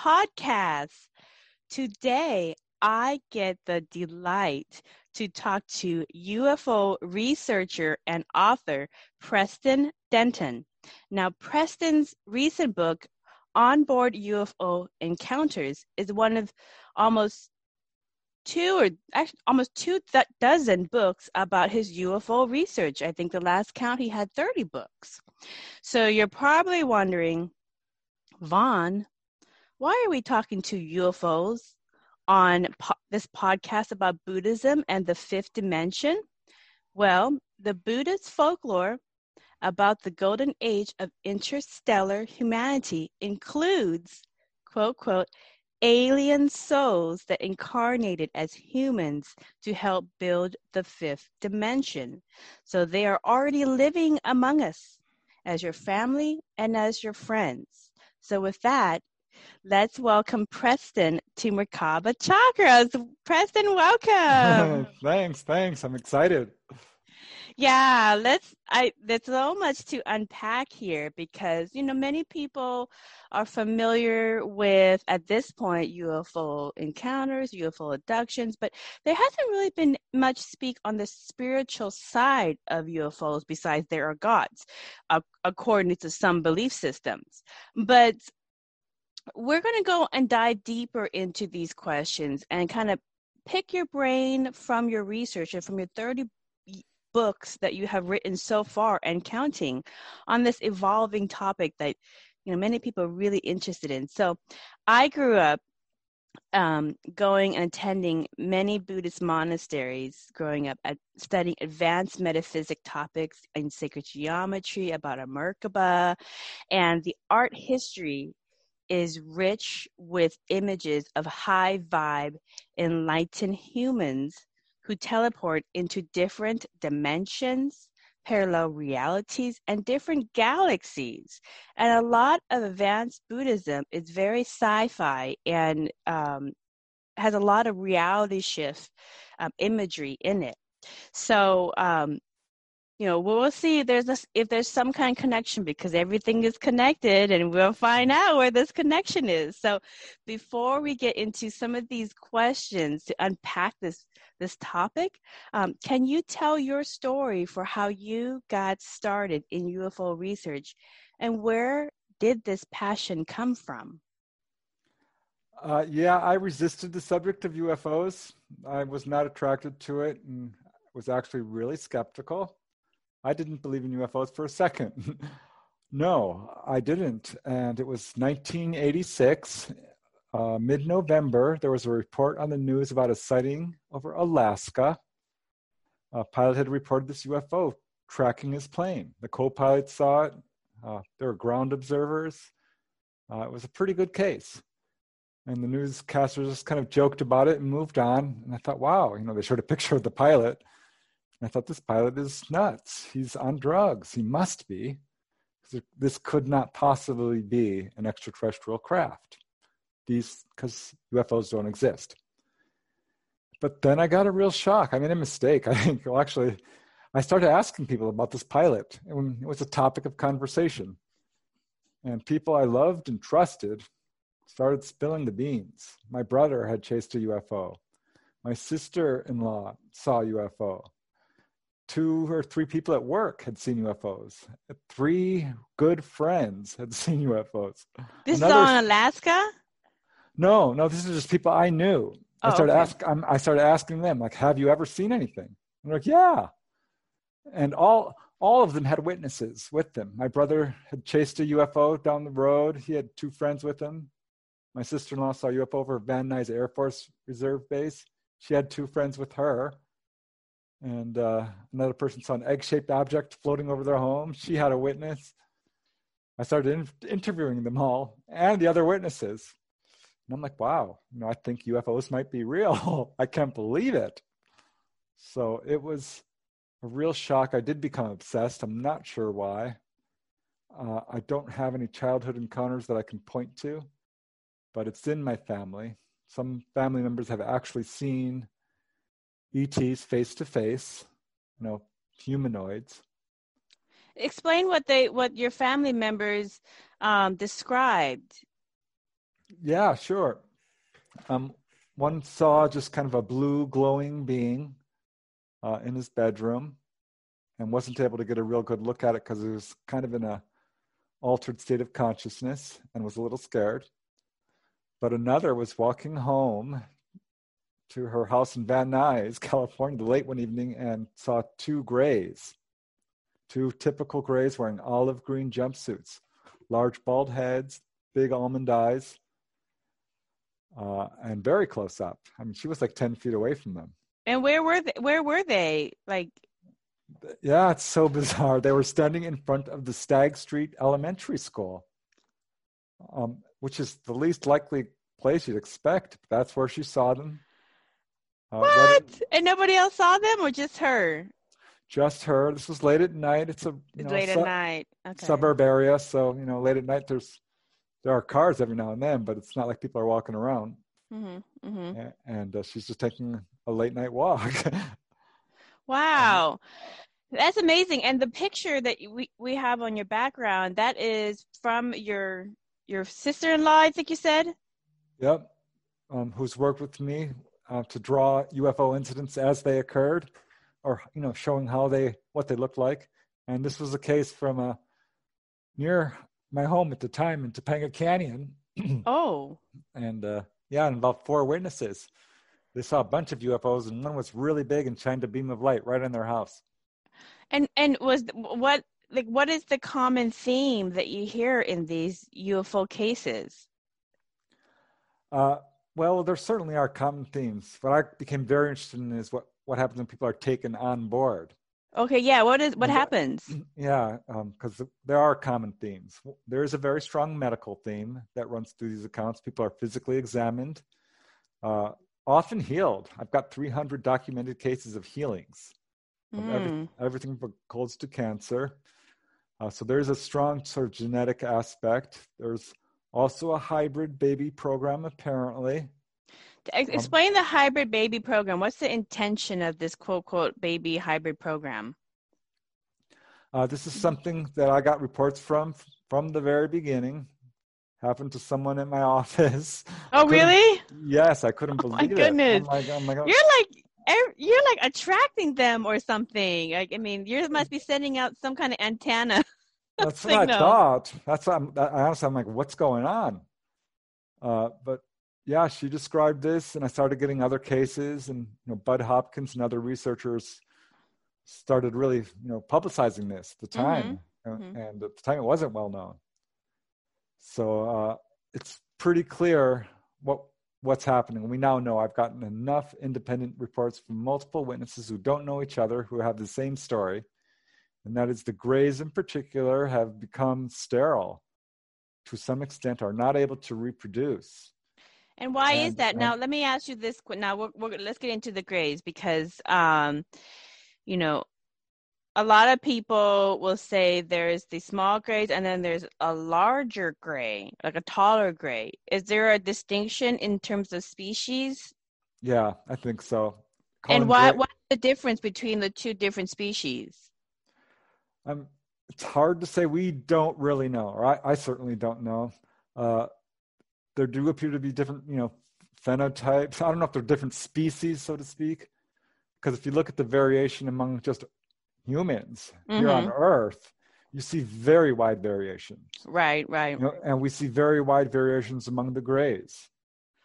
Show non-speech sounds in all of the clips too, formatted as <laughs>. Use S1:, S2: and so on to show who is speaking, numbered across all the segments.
S1: podcast. Today, I get the delight to talk to UFO researcher and author Preston Dennett. Now, Preston's recent book, Onboard UFO Encounters, is one of almost two or actually almost two th- dozen books about his UFO research. I think the last count he had 30 books. So you're probably wondering, Vaughn, why are we talking to UFOs on po- this podcast about Buddhism and the fifth dimension? Well, the Buddhist folklore about the golden age of interstellar humanity includes, quote, quote, alien souls that incarnated as humans to help build the fifth dimension. So they are already living among us as your family and as your friends. So, with that, let's welcome Preston to Merkaba Chakras. Preston, welcome. <laughs>
S2: thanks, thanks. I'm excited
S1: yeah let's i there's so much to unpack here because you know many people are familiar with at this point ufo encounters ufo abductions but there hasn't really been much speak on the spiritual side of ufos besides there are gods uh, according to some belief systems but we're going to go and dive deeper into these questions and kind of pick your brain from your research and from your 30 books that you have written so far and counting on this evolving topic that you know many people are really interested in. So i grew up um, going and attending many Buddhist monasteries growing up, at, studying advanced metaphysic topics in sacred geometry about a Merkaba, and the art history is rich with images of high vibe, enlightened humans who teleport into different dimensions, parallel realities, and different galaxies. And a lot of advanced Buddhism is very sci fi and um, has a lot of reality shift um, imagery in it. So, um, you know, we'll see if there's if there's some kind of connection because everything is connected, and we'll find out where this connection is. So, before we get into some of these questions to unpack this this topic. Um, can you tell your story for how you got started in UFO research and where did this passion come from?
S2: Uh, yeah, I resisted the subject of UFOs. I was not attracted to it and was actually really skeptical. I didn't believe in UFOs for a second. <laughs> no, I didn't. And it was 1986 uh, mid November, there was a report on the news about a sighting over Alaska. A pilot had reported this UFO tracking his plane. The co pilot saw it, uh, there were ground observers. Uh, it was a pretty good case. And the newscasters just kind of joked about it and moved on. And I thought, wow, you know, they showed a picture of the pilot. And I thought, this pilot is nuts. He's on drugs. He must be. This could not possibly be an extraterrestrial craft these because UFOs don't exist. But then I got a real shock. I made a mistake. <laughs> I think, well, actually, I started asking people about this pilot. It was a topic of conversation. And people I loved and trusted started spilling the beans. My brother had chased a UFO. My sister in law saw UFO. Two or three people at work had seen UFOs. Three good friends had <laughs> seen UFOs.
S1: This Another, is all in Alaska?
S2: No, no, this is just people I knew. I
S1: Oh,
S2: started
S1: okay.
S2: ask. I'm, I started asking them, like, "Have you ever seen anything?" And they're like, "Yeah." And all all of them had witnesses with them. My brother had chased a UFO down the road. He had two friends with him. My sister-in-law saw a UFO over Van Nuys Air Force Reserve Base. She had two friends with her. And uh, another person saw an egg-shaped object floating over their home. She had a witness. I started in- interviewing them all and the other witnesses. And I'm like, wow, you know, I think UFOs might be real. <laughs> I can't believe it. So it was a real shock. I did become obsessed. I'm not sure why. Uh, I don't have any childhood encounters that I can point to, but it's in my family. Some family members have actually seen ETs face to face, you know, humanoids.
S1: Explain what they what your family members um, described.
S2: Yeah, sure. Um, one saw just kind of a blue glowing being uh, in his bedroom and wasn't able to get a real good look at it because he was kind of in a altered state of consciousness and was a little scared. But another was walking home to her house in Van Nuys, <laughs> California, the late one evening and saw two grays, two typical grays wearing olive green jumpsuits, large bald heads, big almond eyes, uh, and very close up. I mean, she was like 10 feet away from them.
S1: And where were they? Where were they? Like,
S2: Yeah, it's so <laughs> bizarre. They were standing in front of the Stagg Street Elementary School, um, which is the least likely place you'd expect. That's where she saw them. Uh,
S1: what?
S2: at-
S1: And nobody else saw them, or just her?
S2: just her. This was late at night. It's a you know,
S1: Late at
S2: su-
S1: night. Okay.
S2: suburb area, so you know, late at night there's there are cars every now and then, but it's not like people are walking around.
S1: Mm-hmm, mm-hmm.
S2: A- And uh, she's just taking a late night walk. <laughs>
S1: Wow. That's amazing. And the picture that we, we have on your background, that is from your your sister-in-law, I think you said?
S2: Yep. Um, who's worked with me uh, to draw UFO incidents as they occurred, or you know, showing how they what they looked like. And this was a case from uh, near my home at the time in Topanga Canyon, <clears throat>
S1: Oh.
S2: and uh, yeah, and about four witnesses. They saw a bunch of UFOs, and one was really big and shined a beam of light right on their house.
S1: And and was what like what is the common theme that you hear in these UFO cases?
S2: Uh, well, there certainly are common themes. What I became very interested in is what, what happens when people are taken on board.
S1: Okay, yeah, what is what
S2: And, uh,
S1: happens? <clears throat>
S2: Yeah, because there are common themes. There is a very strong medical theme that runs through these accounts. People are physically examined, uh, often healed. I've got 300 documented cases of healings, of every-
S1: Mm.
S2: everything from colds to cancer. Uh, so there's a strong sort of genetic aspect. There's also a hybrid baby program, apparently. Um,
S1: Explain the hybrid baby program. What's the intention of this quote quote baby hybrid program?
S2: Uh, this is something that I got reports from from the very beginning. Happened to someone in my <laughs> office.
S1: Oh, really?
S2: Yes, I couldn't
S1: Oh my
S2: believe it.
S1: goodness.
S2: Like, I'm like, oh,
S1: You're like you're like attracting them or something. Like I mean, you must be sending out some kind of antenna. <laughs>
S2: that's what I
S1: signal.
S2: thought. That's what I'm, I honestly, I'm like, what's going on? Uh, but yeah, she described this, and I started getting other cases, and you know, Bud Hopkins and other researchers started really, you know, publicizing this at the time, Uh,
S1: mhm.
S2: and at the time it wasn't well known. So uh, it's pretty clear what what's happening. We now know I've gotten enough independent reports from multiple witnesses who don't know each other, who have the same story, and that is the Greys in particular have become sterile to some extent, are not able to reproduce.
S1: And why is that?
S2: uh,
S1: Now, let me ask you this. Now, we're, we're, let's get into the grays because, um, you know, a lot of people will say there's the small grays and then there's a larger gray, like a taller gray. Is there a distinction in terms of species?
S2: Yeah, I think so.
S1: and why,
S2: Gray-
S1: what's the difference between the two different species?
S2: Um, it's hard to say. We don't really know, or I, I certainly don't know. Uh, there do appear to be different, you know, phenotypes. I don't know if they're different species, so to speak, because if you look at the variation among just humans here on Earth, you see very wide variations.
S1: Right, right.
S2: You know, and we see very wide variations among the grays.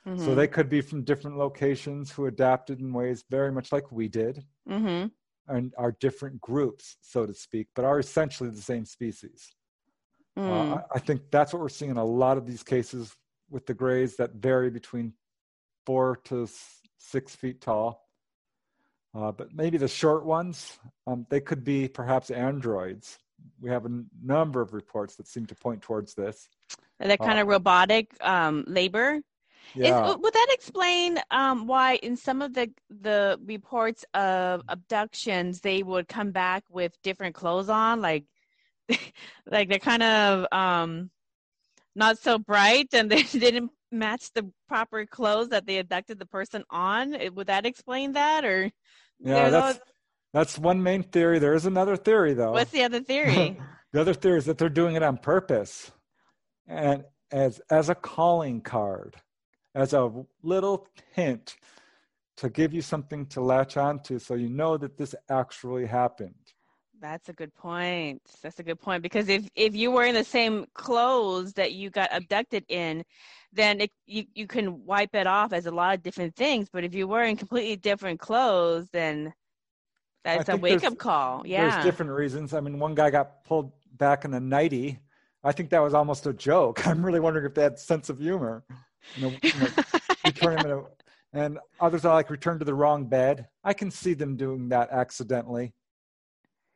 S2: Mm-hmm. So they could be from different locations who adapted in ways very much like we did,
S1: mm-hmm.
S2: And are different groups, so to speak, but are essentially the same species. Mm. Uh, I think that's what we're seeing in a lot of these cases with the grays that vary between four to six feet tall. Uh, but maybe the short ones, um, they could be perhaps androids. We have a n- number of reports that seem to point towards this.
S1: That kind uh, of robotic um, labor. Yeah. Is, would that explain um, why in some of the the reports of abductions they would come back with different clothes on, like <laughs> like they're kind of um, not so bright and <laughs> they didn't match the proper clothes that they abducted the person on? Would that explain that, or?
S2: Yeah, that's that's one main theory. There is another theory, though.
S1: What's the other theory? <laughs>
S2: the other theory is that they're doing it on purpose, and as as a calling card as a little hint to give you something to latch onto so you know that this actually happened.
S1: That's a good point. That's a good point because if if you were in the same clothes that you got abducted in, then it, you you can wipe it off as a lot of different things. But if you were in completely different clothes, then that's a wake up call. Yeah,
S2: there's different reasons. I mean, one guy got pulled back in a nightie. I think that was almost a joke. <laughs> I'm really wondering if they had sense of humor you know, you know return them a, <laughs> and others are like return to the wrong bed. I can see them doing that accidentally.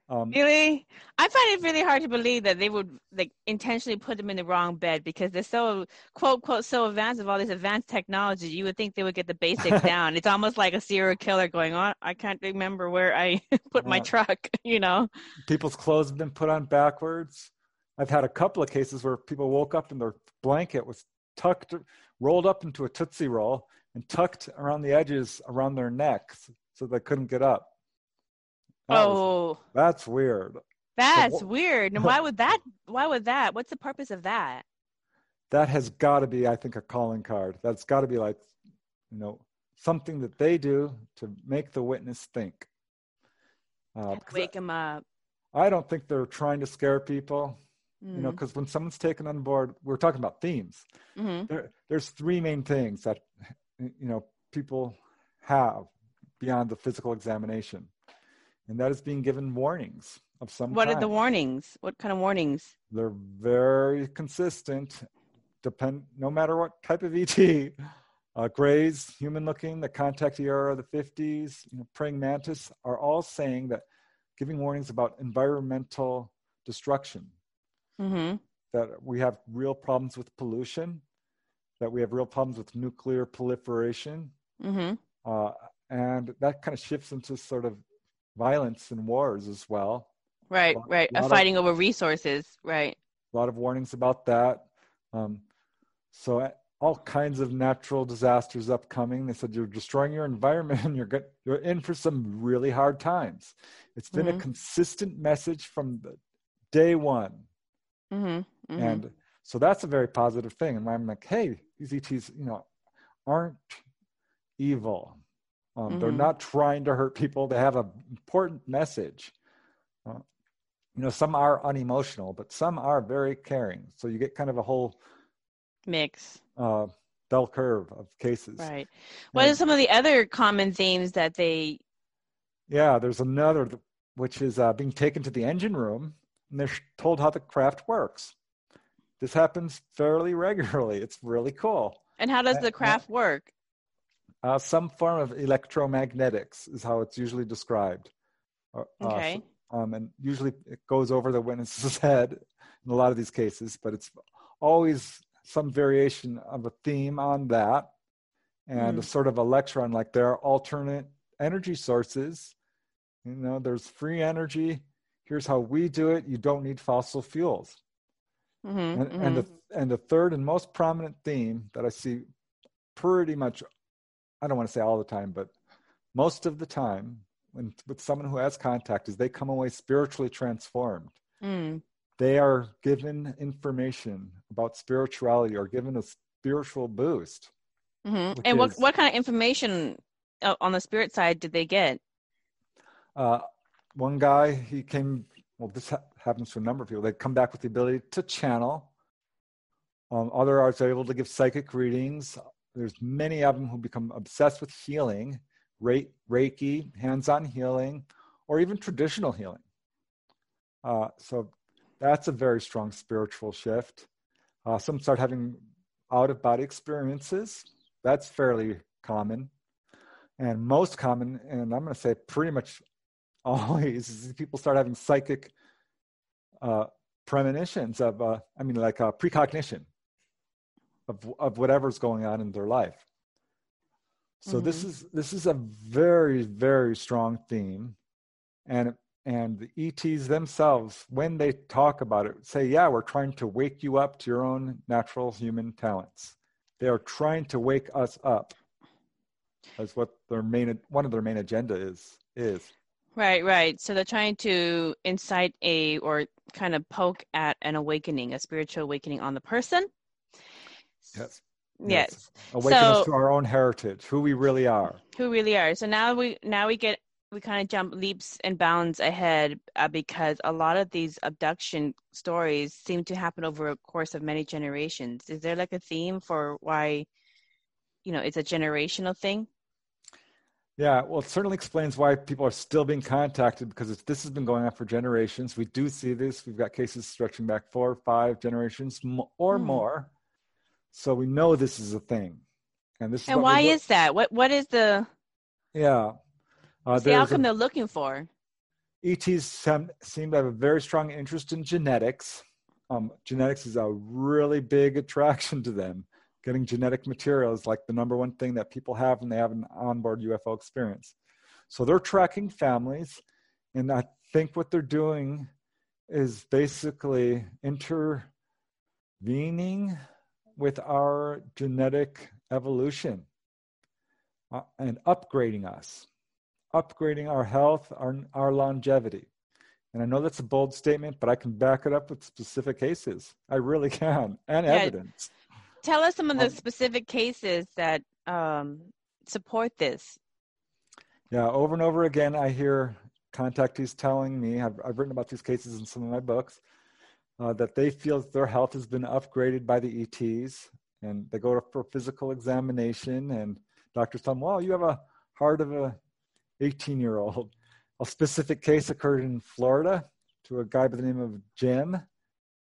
S1: Um, really, I find it really hard to believe that they would like intentionally put them in the wrong bed because they're so quote quote so advanced of all this advanced technology. You would think they would get the basics <laughs> down. It's almost like a serial killer going on. I can't remember where I <laughs> put my truck. You know,
S2: people's clothes have been put on backwards. I've had a couple of cases where people woke up and their blanket was tucked rolled up into a Tootsie Roll and tucked around the edges around their necks so they couldn't get up.
S1: That oh,
S2: was, that's weird.
S1: That's so, weird. And <laughs> why would that? Why would that? What's the purpose of that?
S2: That has got to be, I think, a calling card. That's got to be like, you know, something that they do to make the witness think.
S1: Uh, wake them up.
S2: I don't think they're trying to scare people. Mm. You know, because mm-hmm. when someone's taken on board, we're talking about themes. Mm-hmm. There, there's three main things that you know people have beyond the physical examination, and that is being given warnings of some.
S1: What
S2: kind.
S1: are the warnings? What kind of warnings?
S2: They're very consistent. Depend no matter what type of ET. Uh, grays, human looking, the contact era of the 50s, you know, praying mantis are all saying that giving warnings about environmental destruction
S1: mm-hmm.
S2: that we have real problems with pollution, that we have real problems with nuclear proliferation.
S1: Mm-hmm.
S2: Uh, and that kind of shifts into sort of violence and wars as well.
S1: Right, lot, right. A fighting of, over resources, right.
S2: A lot of warnings about that. Um, so uh, all kinds of natural disasters upcoming. They said you're destroying your environment <laughs> and you're good, you're in for some really hard times. It's been mm-hmm. a consistent message from the day one
S1: Mm-hmm, mm-hmm.
S2: And so that's a very positive thing. And I'm like, hey, these ETs, you know, aren't evil. Um, mm-hmm. They're not trying to hurt people. They have an important message. Uh, you know, some are unemotional, but some are very caring. So you get kind of a whole
S1: mix.
S2: Uh, bell curve of cases.
S1: Right. What and, are some of the other common themes that they?
S2: Yeah, there's another, which is uh, being taken to the engine room and they're told how the craft works. This happens fairly regularly. It's really cool.
S1: And how does the craft work?
S2: Uh, some form of electromagnetics is how it's usually described.
S1: Uh, okay.
S2: Um, and usually it goes over the witness's <laughs> head in a lot of these cases, but it's always some variation of a theme on that and mm. a sort of a lecture on like there are alternate energy sources. You know, there's free energy here's how we do it you don't need fossil fuels
S1: mm-hmm,
S2: and,
S1: mm-hmm.
S2: and, the and the third and most prominent theme that i see pretty much i don't want to say all the time but most of the time when with someone who has contact is they come away spiritually transformed
S1: mm.
S2: they are given information about spirituality or given a spiritual boost
S1: mm-hmm. and what, is, what kind of information uh, on the spirit side did they get
S2: uh, one guy, he came, well, this ha- happens to a number of people. They come back with the ability to channel. Um, other arts are able to give psychic readings. there's many of them who become obsessed with healing, Reiki, hands-on healing, or even traditional healing. Uh, so that's a very strong spiritual shift. Uh, some start having out-of-body experiences. That's fairly common, and most common, and I'm going to say pretty much <laughs> always, is people start having psychic uh, premonitions of, uh, I mean, like a precognition of of whatever's going on in their life. So mm-hmm. this is this is a very very strong theme, and and the ETs themselves, when they talk about it, say, "Yeah, we're trying to wake you up to your own natural human talents." They are trying to wake us up. That's what their main one of their main agenda is is.
S1: Right, right. So they're trying to incite a or kind of poke at an awakening, a spiritual awakening on the person.
S2: Yes.
S1: Yes. yes.
S2: Awaken so, us to our own heritage, who we really are.
S1: Who really are. So now we now we get we kind of jump leaps and bounds ahead uh, because a lot of these abduction stories seem to happen over a course of many generations. Is there like a theme for why, you know, it's a generational thing?
S2: Yeah, well, it certainly explains why people are still being contacted because this has been going on for generations. We do see this. We've got cases stretching back four or five generations or mm. more. So we know this is a thing.
S1: And this is And why is that? What what is the
S2: Yeah.
S1: Uh, the outcome a, they're looking for?
S2: ETs seem to have a very strong interest in genetics. Um, genetics is a really big attraction to them getting genetic material is like the number one thing that people have when they have an onboard UFO experience. So they're tracking families, and I think what they're doing is basically intervening with our genetic evolution uh, and upgrading us, upgrading our health, our, our longevity. And I know that's a bold statement, but I can back it up with specific cases. I really <laughs> can, and yeah, evidence.
S1: Tell us some of the specific cases that um, support this.
S2: Yeah, over and over again, I hear contactees telling me, I've, I've written about these cases in some of my books, uh, that they feel that their health has been upgraded by the ETs and they go for physical examination and doctors tell them, well, you have a heart of a 18 year old. A specific case occurred in Florida to a guy by the name of Jim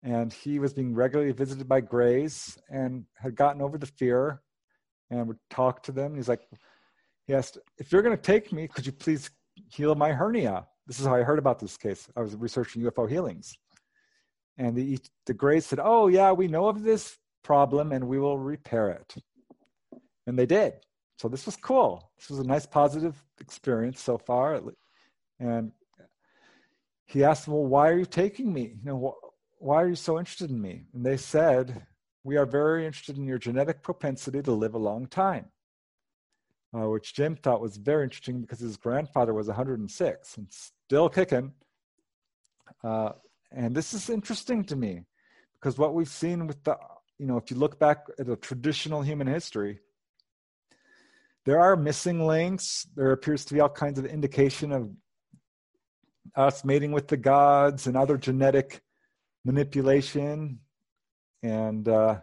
S2: and he was being regularly visited by Greys and had gotten over the fear and would talk to them. He's like, he asked, if you're going to take me, could you please heal my hernia? This is how I heard about this case. I was researching UFO healings. And the, the Greys said, oh, yeah, we know of this problem and we will repair it. And they did. So this was cool. This was a nice positive experience so far. And he asked, well, why are you taking me? You know, why are you so interested in me? And they said, we are very interested in your genetic propensity to live a long time, uh, which Jim thought was very interesting because his grandfather was 106 and still kicking. Uh, and this is interesting to me because what we've seen with the, you know, if you look back at a traditional human history, there are missing links. There appears to be all kinds of indication of us mating with the gods and other genetic manipulation, and uh,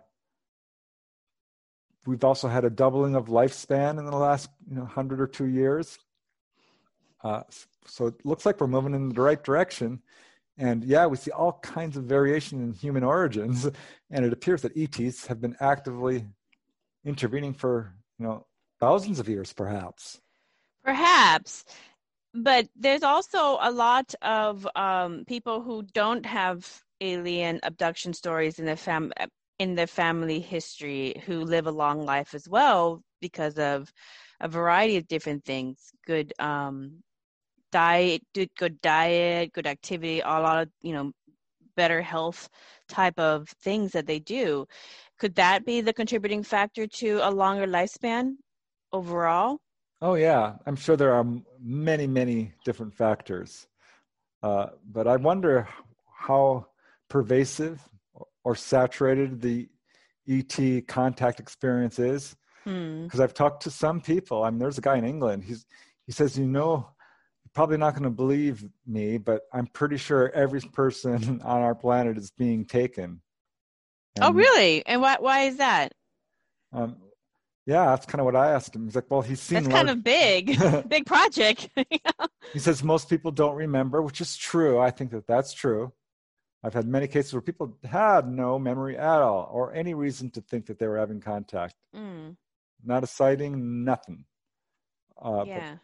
S2: we've also had a doubling of lifespan in the last you know, hundred or two years. Uh, so it looks like we're moving in the right direction. And yeah, we see all kinds of variation in human origins, and it appears that ETs have been actively intervening for you know thousands of years, perhaps.
S1: Perhaps, but there's also a lot of um, people who don't have alien abduction stories in the fam in their family history who live a long life as well because of a variety of different things. Good um diet good good diet good activity a lot of you know better health type of things that they do. Could that be the contributing factor to a longer lifespan overall?
S2: Oh yeah. I'm sure there are many many different factors. Uh, but i wonder how pervasive or saturated the ET contact experience is. Because hmm. I've talked to some people. I mean, there's a guy in England. He's he says, you know, you're probably not going to believe me, but I'm pretty sure every person <laughs> on our planet is being taken.
S1: Oh, and, oh, really? And why why is that?
S2: Um, Yeah, that's kind of what I asked him. He's like, well, he's seen.
S1: That's
S2: large...
S1: kind of big, <laughs> big project. <laughs>
S2: he says most people don't remember, which is true. I think that that's true. I've had many cases where people had no memory at all, or any reason to think that they were having contact. Mm. Not a sighting, nothing.
S1: Uh, yeah.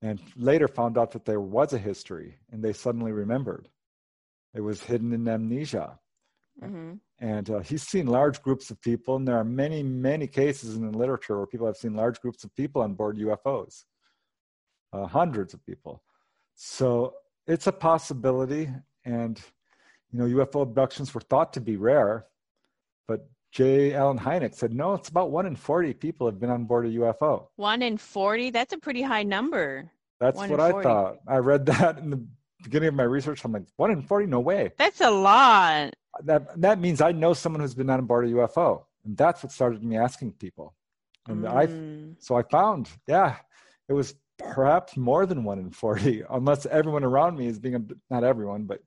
S2: But, and later found out that there was a history, and they suddenly remembered. It was hidden in amnesia. Mm-hmm. And uh, he's seen large groups of people, and there are many, many cases in the literature where people have seen large groups of people on board UFOs, uh, hundreds of people. So it's a possibility, and you know, UFO abductions were thought to be rare, but J. Allen Hynek said no, it's about one in forty people have been on board a UFO.
S1: One in forty? That's a pretty high number.
S2: That's one what I thought. I read <laughs> that in the beginning of my research. I'm like, one in forty? No way.
S1: That's a lot
S2: that that means I know someone who's been on board a UFO, and that's what started me asking people. And mm. I so I found, yeah, it was perhaps more than one in forty, <laughs> unless everyone around me is being not everyone, but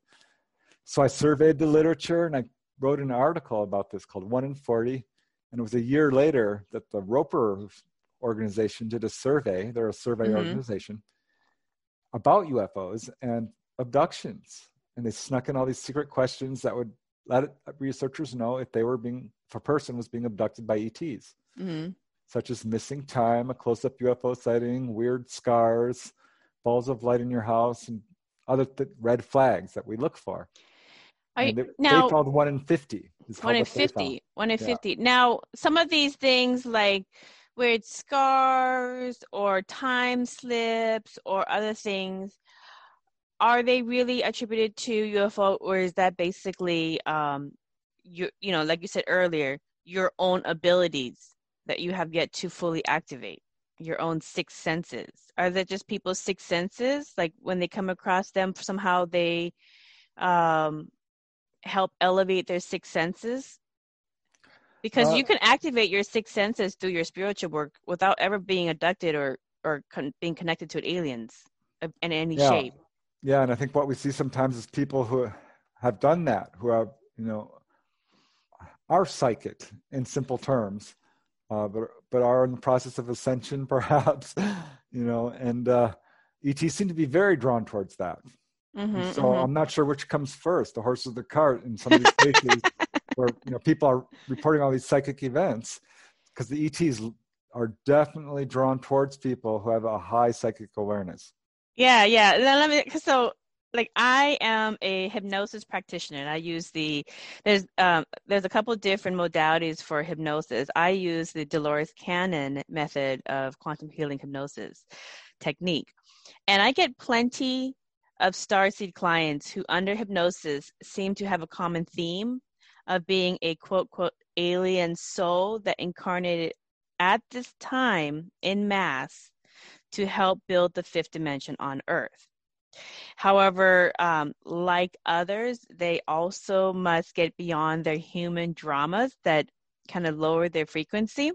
S2: so I surveyed the literature and I wrote an article about this called One in Forty, and it was a year later that the Roper organization did a survey. They're a survey mm-hmm. organization about UFOs and abductions and they snuck in all these secret questions that would let researchers know if they were being if a person was being abducted by ETs, mm-hmm. such as missing time, a close-up UFO sighting, weird scars, balls of light in your house, and other th- red flags that we look for.
S1: I, they, now,
S2: they found one in fifty.
S1: One in fifty. One in yeah. fifty. Now, some of these things like weird scars or time slips or other things are they really attributed to UFO, or is that basically, um, you you know, like you said earlier, your own abilities that you have yet to fully activate, your own six senses? Are that just people's six senses? Like when they come across them, somehow they um, help elevate their six senses? Because uh, you can activate your six senses through your spiritual work without ever being abducted or or con- being connected to aliens in any yeah. shape.
S2: Yeah, and I think what we see sometimes is people who have done that, who are, you know, are psychic in simple terms, uh, but but are in the process of ascension, <laughs> perhaps, you know, and uh, ETs seem to be very drawn towards that. Mm-hmm, so mm-hmm. I'm not sure which comes first, the horse or the cart, in some of these cases <laughs> where you know people are reporting all these psychic events, because the ETs are definitely drawn towards people who have a high psychic awareness.
S1: Yeah, yeah. Let me. So, like, I am a hypnosis practitioner, and I use the there's um there's a couple different modalities for hypnosis. I use the Dolores Cannon method of quantum healing hypnosis technique, and I get plenty of starseed clients who, under hypnosis, seem to have a common theme of being a quote quote alien soul that incarnated at this time in mass to help build the fifth dimension on Earth. However, um, like others, they also must get beyond their human dramas that kind of lower their frequency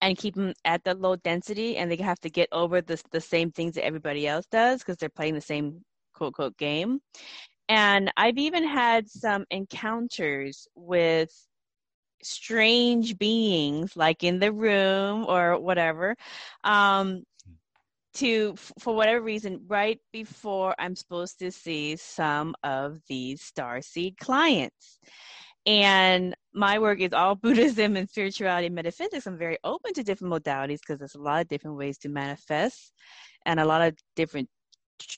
S1: and keep them at the low density and they have to get over the, the same things that everybody else does because they're playing the same quote quote game. And i've even had some encounters with strange beings like in the room or whatever um to for whatever reason right before i'm supposed to see some of these star seed clients and my work is all <laughs> buddhism and spirituality and metaphysics. I'm very open to different modalities because there's a lot of different ways to manifest and a lot of different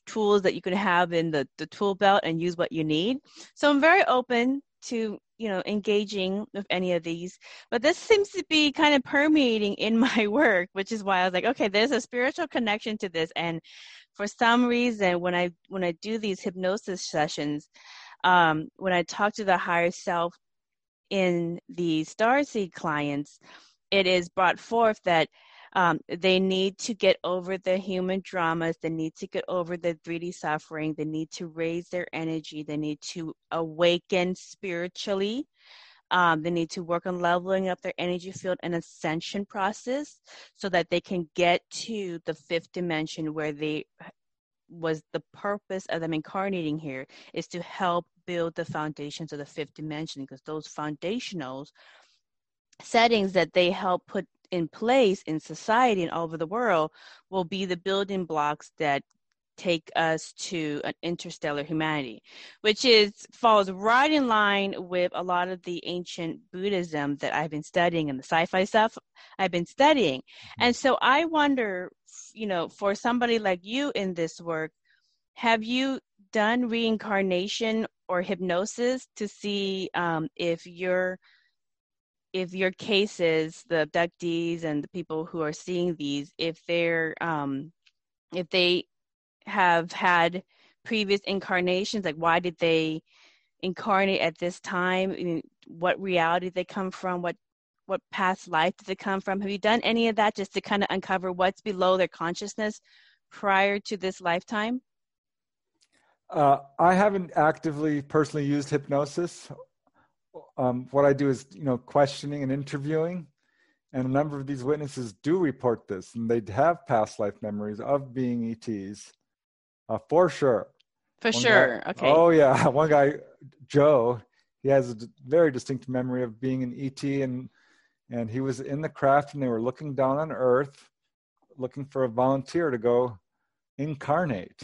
S1: tools that you can have in the, the tool belt and use what you need. So i'm very open to you know engaging with any of these. But this seems to be kind of permeating in <laughs> my work which is why i was like okay there's a spiritual connection to this. And for some reason when i when i do these hypnosis sessions um, when i talk to the higher self in the starseed clients it is brought forth that um, they need to get over the human dramas. They need to get over the 3D suffering. They need to raise their energy. They need to awaken spiritually. Um, they need to work on leveling up their energy field and ascension process so that they can get to the fifth dimension where they was the purpose of them incarnating here is to help build the foundations of the fifth dimension because those foundationals settings that they help put in place in society and all over the world will be the building blocks that take us to an interstellar humanity, which is falls right in line with a lot of the ancient Buddhism that I've been studying and the sci-fi stuff I've been studying. Mm-hmm. And so I wonder, you know, for somebody like you in this work, have you done reincarnation or hypnosis to see um, if your if your cases, the abductees and the people who are seeing these, if they're um, if they have had previous incarnations like why did they incarnate at this time? I mean, what reality did they come from? What what past life did they come from? Have you done any of that just to kind of uncover what's below their consciousness prior to this lifetime?
S2: Uh, i haven't actively personally used hypnosis. Um, what i do is you know questioning and interviewing and a number of these witnesses do report this and they have past life memories of being ets uh, for sure.
S1: For One sure.
S2: Guy,
S1: okay.
S2: Oh yeah, <laughs> one guy, Joe, he has a very distinct memory of being an ET, and and he was in the craft, and they were looking down on Earth, looking for a volunteer to go incarnate.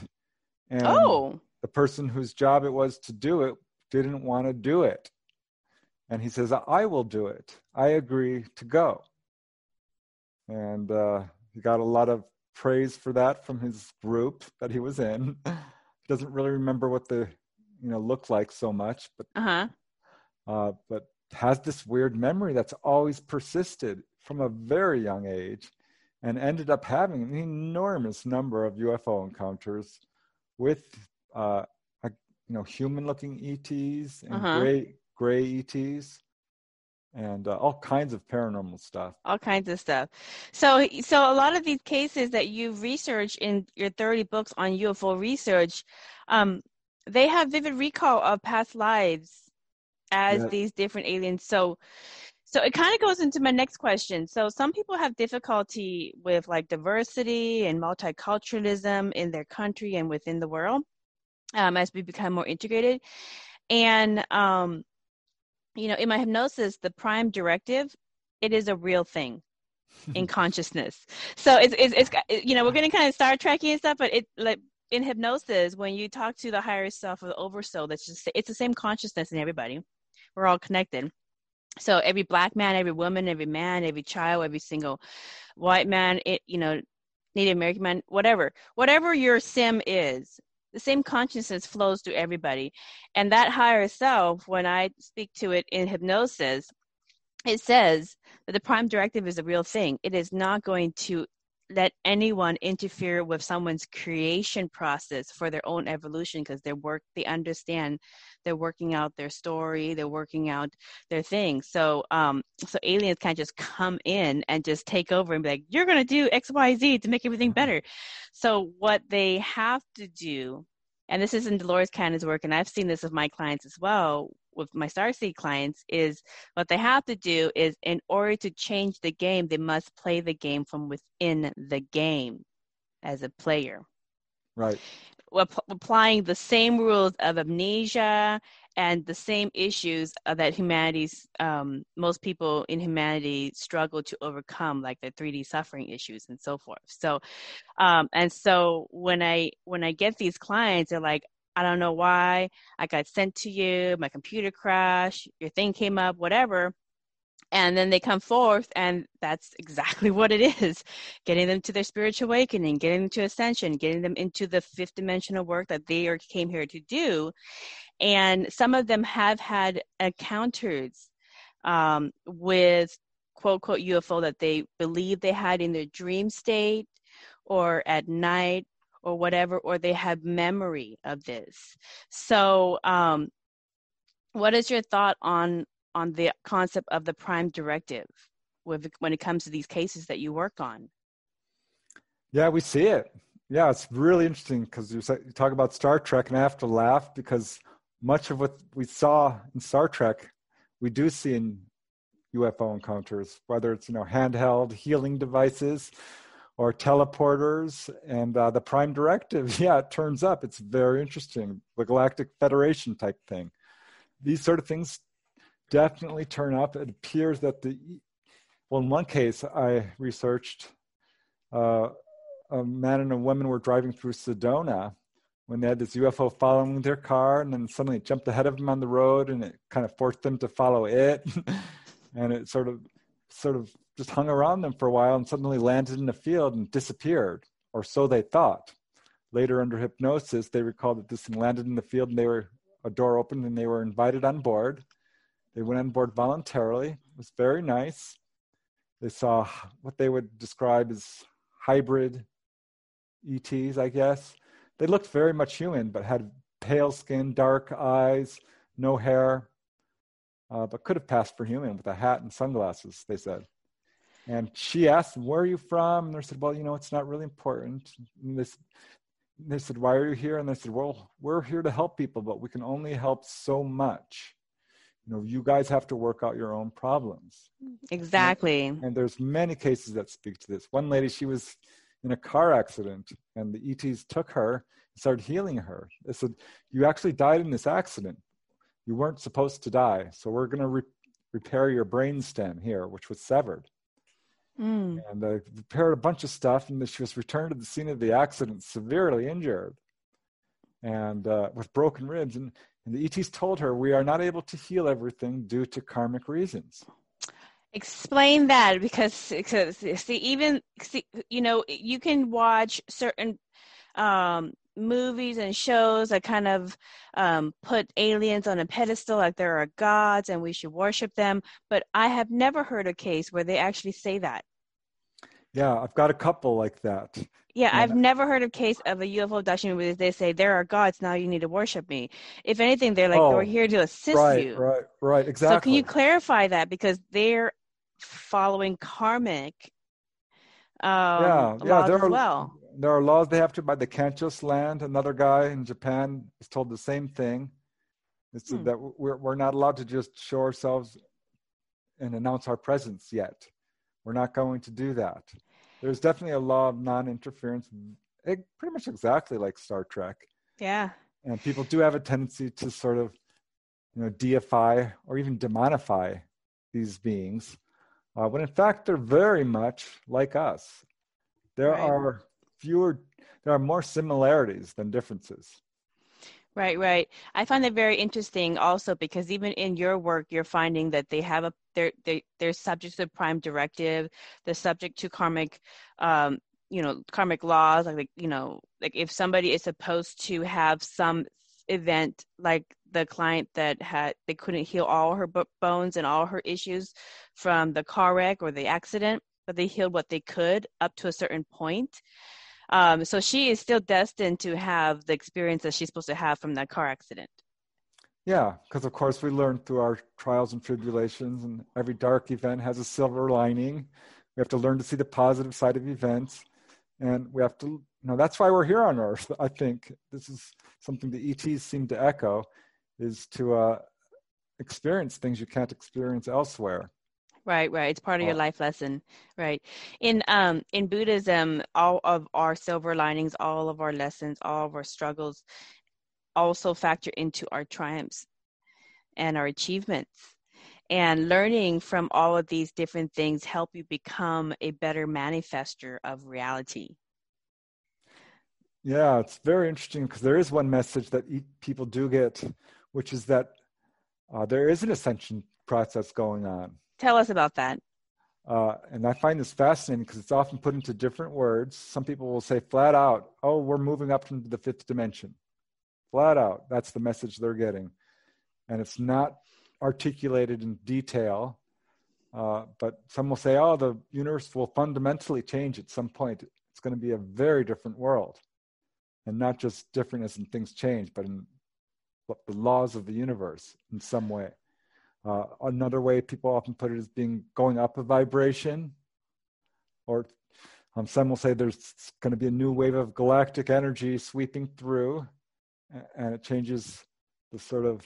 S2: And
S1: oh.
S2: the person whose job it was to do it didn't want to do it. And he says, I will do it. I agree to go. And uh, he got a lot of praise for that from his group that he was in. he <laughs> doesn't really remember what the you know looked like so much, but
S1: uh-huh.
S2: uh, but has this weird memory that's always persisted from a very young age, and ended up having an enormous number of UFO encounters with uh, you know human-looking ETs and uh-huh. gray gray ETs and uh, all kinds of paranormal stuff.
S1: All kinds of stuff. So so a lot of these cases that you've researched in your 30 books on ufo research um, they have vivid recall of past lives as yeah. these different aliens. So so it kind of goes into my next question. So some people have difficulty with like diversity and multiculturalism in their country and within the world um, as we become more integrated. And um, you know, in my hypnosis, the prime directive, it is a real thing in <laughs> consciousness. So it's, it's, it's, you know, we're going to kind of start tracking and stuff, but it like in hypnosis, when you talk to the higher self or the oversoul, that's just, it's the same consciousness in everybody. We're all connected. So every black man, every woman, every man, every child, every single white man, it, you know, Native American man, whatever, whatever your sim is, the same consciousness flows through everybody. And that higher self, when I speak to it in hypnosis, it says that the prime directive is a real thing. It is not going to let anyone interfere with someone's creation process for their own evolution because they work they understand they're working out their story they're working out their thing. So um so aliens can't just come in and just take over and be like you're going to do xyz to make everything better. So what they have to do and this is in dolores cannon's work and i've seen this with my clients as well with my starseed clients is what they have to do is in order to change the game they must play the game from within the game as a player.
S2: Right.
S1: Applying the same rules of amnesia and the same issues that humanity's um, most people in humanity struggle to overcome like the 3d suffering issues and so forth. So um, and so when i when i get these clients they're like I don't know why. I got sent to you, my computer crashed, your thing came up, whatever. And then they come forth, and that's exactly <laughs> what it is getting them to their spiritual awakening, getting them to ascension, getting them into the fifth dimensional work that they are, came here to do. And some of them have had encounters um, with quote, quote, UFO that they believe they had in their dream state or at night or whatever, or they have memory of this. So, um, what is your thought on on the concept of the prime directive with when it comes to these cases that you work on?
S2: Yeah, we see it. Yeah, it's really interesting because you, you talk about Star Trek, and I have to laugh because much of what we saw in Star Trek, we do see in UFO encounters, whether it's you know handheld healing devices or teleporters and uh, the prime directive <laughs> yeah it turns up. It's very interesting the galactic federation type thing. These sort of things definitely turn up. It appears that the Well, in one case, I researched uh, a man and a woman were driving through Sedona when they had this UFO following their car, and then suddenly it jumped ahead of them on the road, and it kind of forced them to follow it, <laughs> and it sort of, sort of just hung around them for a while, and suddenly landed in a field and disappeared, or so they thought. Later, under hypnosis, they recalled that this thing landed in the field, and they were a door opened, and they were invited on board. They went on board voluntarily. It was very nice. They saw what they would describe as hybrid ETs, I guess. They looked very much human, but had pale skin, dark eyes, no hair, uh, but could have passed for human with a hat and sunglasses, they said. And she asked them, Where are you from? And they said, Well, you know, it's not really important. And they, they said, Why are you here? And they said, Well, we're here to help people, but we can only help so much. You know, you guys have to work out your own problems.
S1: Exactly.
S2: And, and there's many cases that speak to this. One lady, she was in a car accident and the ETs took her and started healing her. They said, You actually died in this accident. You weren't supposed to die. So we're going to re- repair your brain stem here, which was severed. Mm. And they repaired a bunch of stuff, and she was returned to the scene of the accident severely injured and uh, with broken ribs. And, and the ETs told her, We are not able to heal everything due to karmic reasons
S1: explain that because, because see even see, you know you can watch certain um, movies and shows that kind of um, put aliens on a pedestal like there are gods and we should worship them but i have never heard a case where they actually say that
S2: yeah i've got a couple like that
S1: yeah, yeah. I've never heard a case of a UFO abduction where they say there are gods now you need to worship me. If anything, they're like oh, we're here to assist
S2: right,
S1: you.
S2: Right, right, exactly.
S1: So can you clarify that because they're following karmic um, yeah, yeah, there are, well.
S2: There are laws they have to by the can't land. Another guy in Japan is told the same thing. It's hmm. that we're, we're not allowed to just show ourselves and announce our presence yet. We're not going to do that. There's definitely a law of non-interference, it, pretty much exactly like Star Trek.
S1: Yeah.
S2: And people do have a tendency to sort of, you know, deify or even demonify these beings uh, when in fact they're very much like us. There right. are fewer, there are more similarities than differences.
S1: Right, right. I find that very interesting also because even in your work, you're finding that they have a they're they, they're subject to the prime directive, they're subject to karmic, um, you know, karmic laws. Like you know, like if somebody is supposed to have some event like the client that had they couldn't heal all her bones and all her issues from the car wreck or the accident, but they healed what they could up to a certain point. Um, so she is still destined to have the experience that she's supposed to have from that car accident.
S2: Yeah, because of course we learn through our trials and tribulations, and every dark event has a silver lining. We have to learn to see the positive side of events, and we have to, you know, that's why we're here on Earth. I think this is something the ETs seem to echo, is to uh, experience things you can't experience elsewhere.
S1: Right, right. It's part of your life lesson, right? In um in Buddhism, all of our silver linings, all of our lessons, all of our struggles also factor into our triumphs and our achievements. And learning from all of these different things help you become a better manifester of reality.
S2: Yeah, it's very interesting because there is one message that people do get, which is that uh, there is an ascension process going on
S1: Tell us about that.
S2: Uh, and I find this fascinating because it's often put into different words. Some people will say flat out, oh, we're moving up into the fifth dimension. Flat out, that's the message they're getting. And it's not articulated in detail, uh, but some will say, oh, the universe will fundamentally change at some point. It's going to be a very different world. And not just different as in things change, but in the laws of the universe in some way. Uh, another way people often put it is being going up a vibration, or um, some will say there's going to be a new wave of galactic energy sweeping through, and it changes the sort of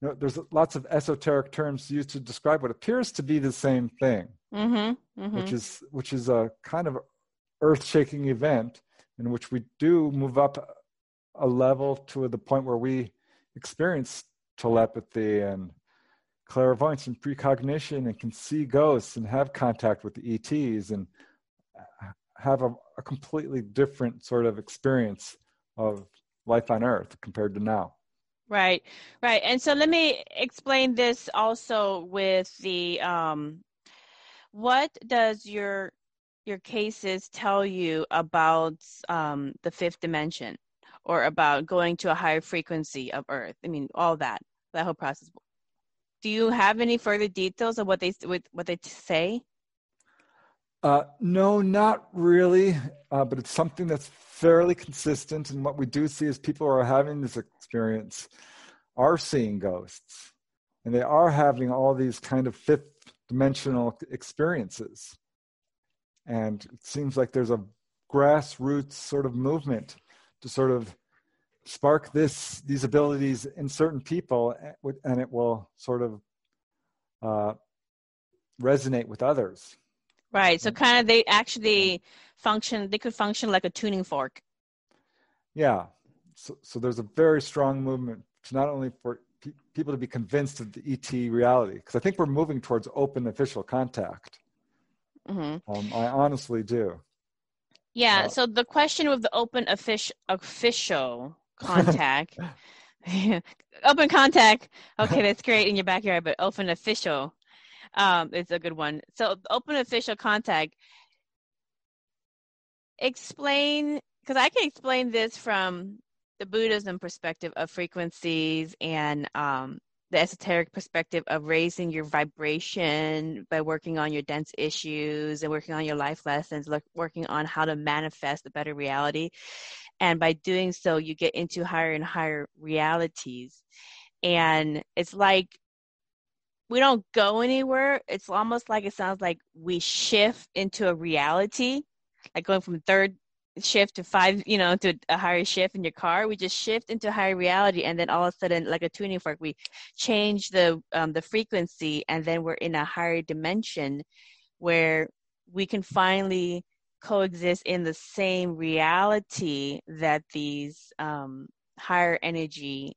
S2: you know there's lots of esoteric terms used to describe what appears to be the same thing,
S1: mm-hmm, mm-hmm.
S2: which is which is a kind of earth-shaking event in which we do move up a level to the point where we experience telepathy and clairvoyance and precognition and can see ghosts and have contact with the ETs and have a, a completely different sort of experience of life on Earth compared to now.
S1: Right, right. And so let me explain this also with the um, what does your your cases tell you about um, the fifth dimension or about going to a higher frequency of Earth? I mean, all that that whole process. Do you have any further details of what they what they say?
S2: Uh, no, not really, uh, but it's something that's fairly consistent. And what we do see is people who are having this experience are seeing ghosts, and they are having all these kind of fifth dimensional experiences. And it seems like there's a grassroots sort of movement to sort of spark this these abilities in certain people eh, and it will sort of uh, resonate with others.
S1: Right so kind of they actually function they could function like a tuning fork.
S2: Yeah so, so there's a very strong movement to not only for pe- people to be convinced of the et reality because i think we're moving towards open official contact. Mm-hmm. um, i honestly do.
S1: Yeah uh, so the question with the open official official contact. <laughs> <laughs> open contact. Okay, that's great in your backyard, but open official um, is a good one. So open official contact. Explain because I can explain this from the Buddhism perspective of frequencies and um, the esoteric perspective of raising your vibration by working on your dense issues and working on your life lessons, look, working on how to manifest a better reality. And by doing so, you get into higher and higher realities. And it's like we don't go anywhere. It's almost like it sounds like we shift into a reality, like going from third shift to five, you know, to a higher shift in your car. We just shift into higher reality, and then all of a sudden, like a tuning fork, we change the um, the frequency, and then we're in a higher dimension where we can finally coexist in the same reality that these um, higher energy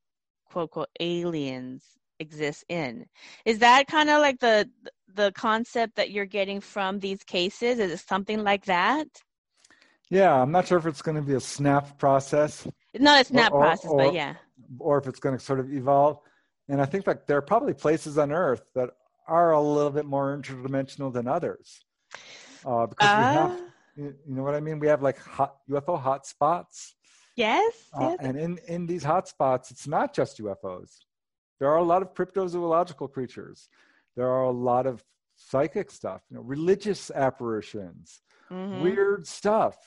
S1: quote unquote aliens exist in. Is that kind of like the the concept that you're getting from these cases? Is it something like that?
S2: Yeah i'm not sure if it's going to be a snap process.
S1: Not a snap or, process or, but yeah.
S2: or if it's going to sort of evolve. And i think that there are probably places on earth that are a little bit more interdimensional than others uh, because uh, we have uh, you know what I mean? We have like hot UFO hotspots.
S1: Yes.
S2: Uh,
S1: yes.
S2: And in, in these hotspots, it's not just UFOs. There are a lot of cryptozoological creatures. There are a lot of psychic stuff, you know, religious apparitions, mm-hmm. weird stuff.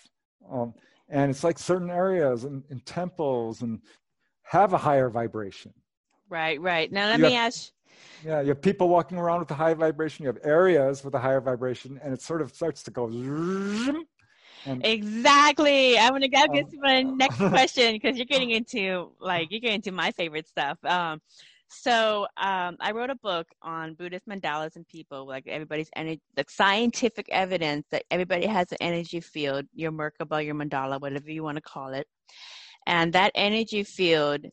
S2: Um, and it's like certain areas and, and, temples and have a higher vibration.
S1: Right, right. Now let you me have, ask
S2: yeah, you have people walking around with a high vibration. You have areas with a higher vibration, and it sort of starts to go.
S1: And, exactly. I'm gonna go get um, to my next <laughs> question because you're getting into like you're getting into my favorite stuff. Um, so um, I wrote a book on Buddhist mandalas and people, like everybody's energy, the scientific evidence that everybody has an energy field, your Merkaba, your mandala, whatever you want to call it. And that energy field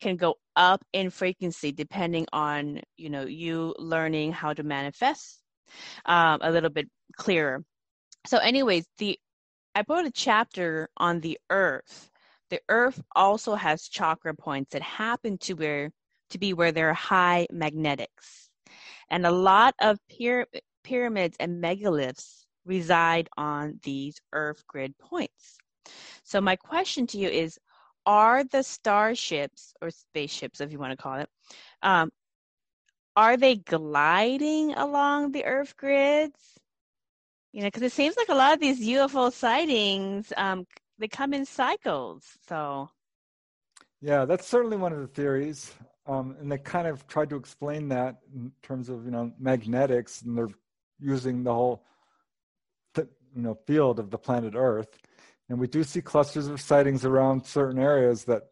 S1: can go up in frequency depending on you know you learning how to manifest um, a little bit clearer. So anyways the i wrote a chapter on the earth. The earth also has chakra points that happen to where to be where there are high magnetics. And a lot of pyra- pyramids and megaliths reside on these earth grid points. So my question to you is are the starships or spaceships, if you want to call it, um, are they gliding along the Earth grids? You know, because it seems like a lot of these UFO sightings, um, they come in cycles. So,
S2: yeah, that's certainly one of the theories, um, and they kind of tried to explain that in terms of you know magnetics, and they're using the whole, th- you know, field of the planet Earth and we do see clusters of sightings around certain areas that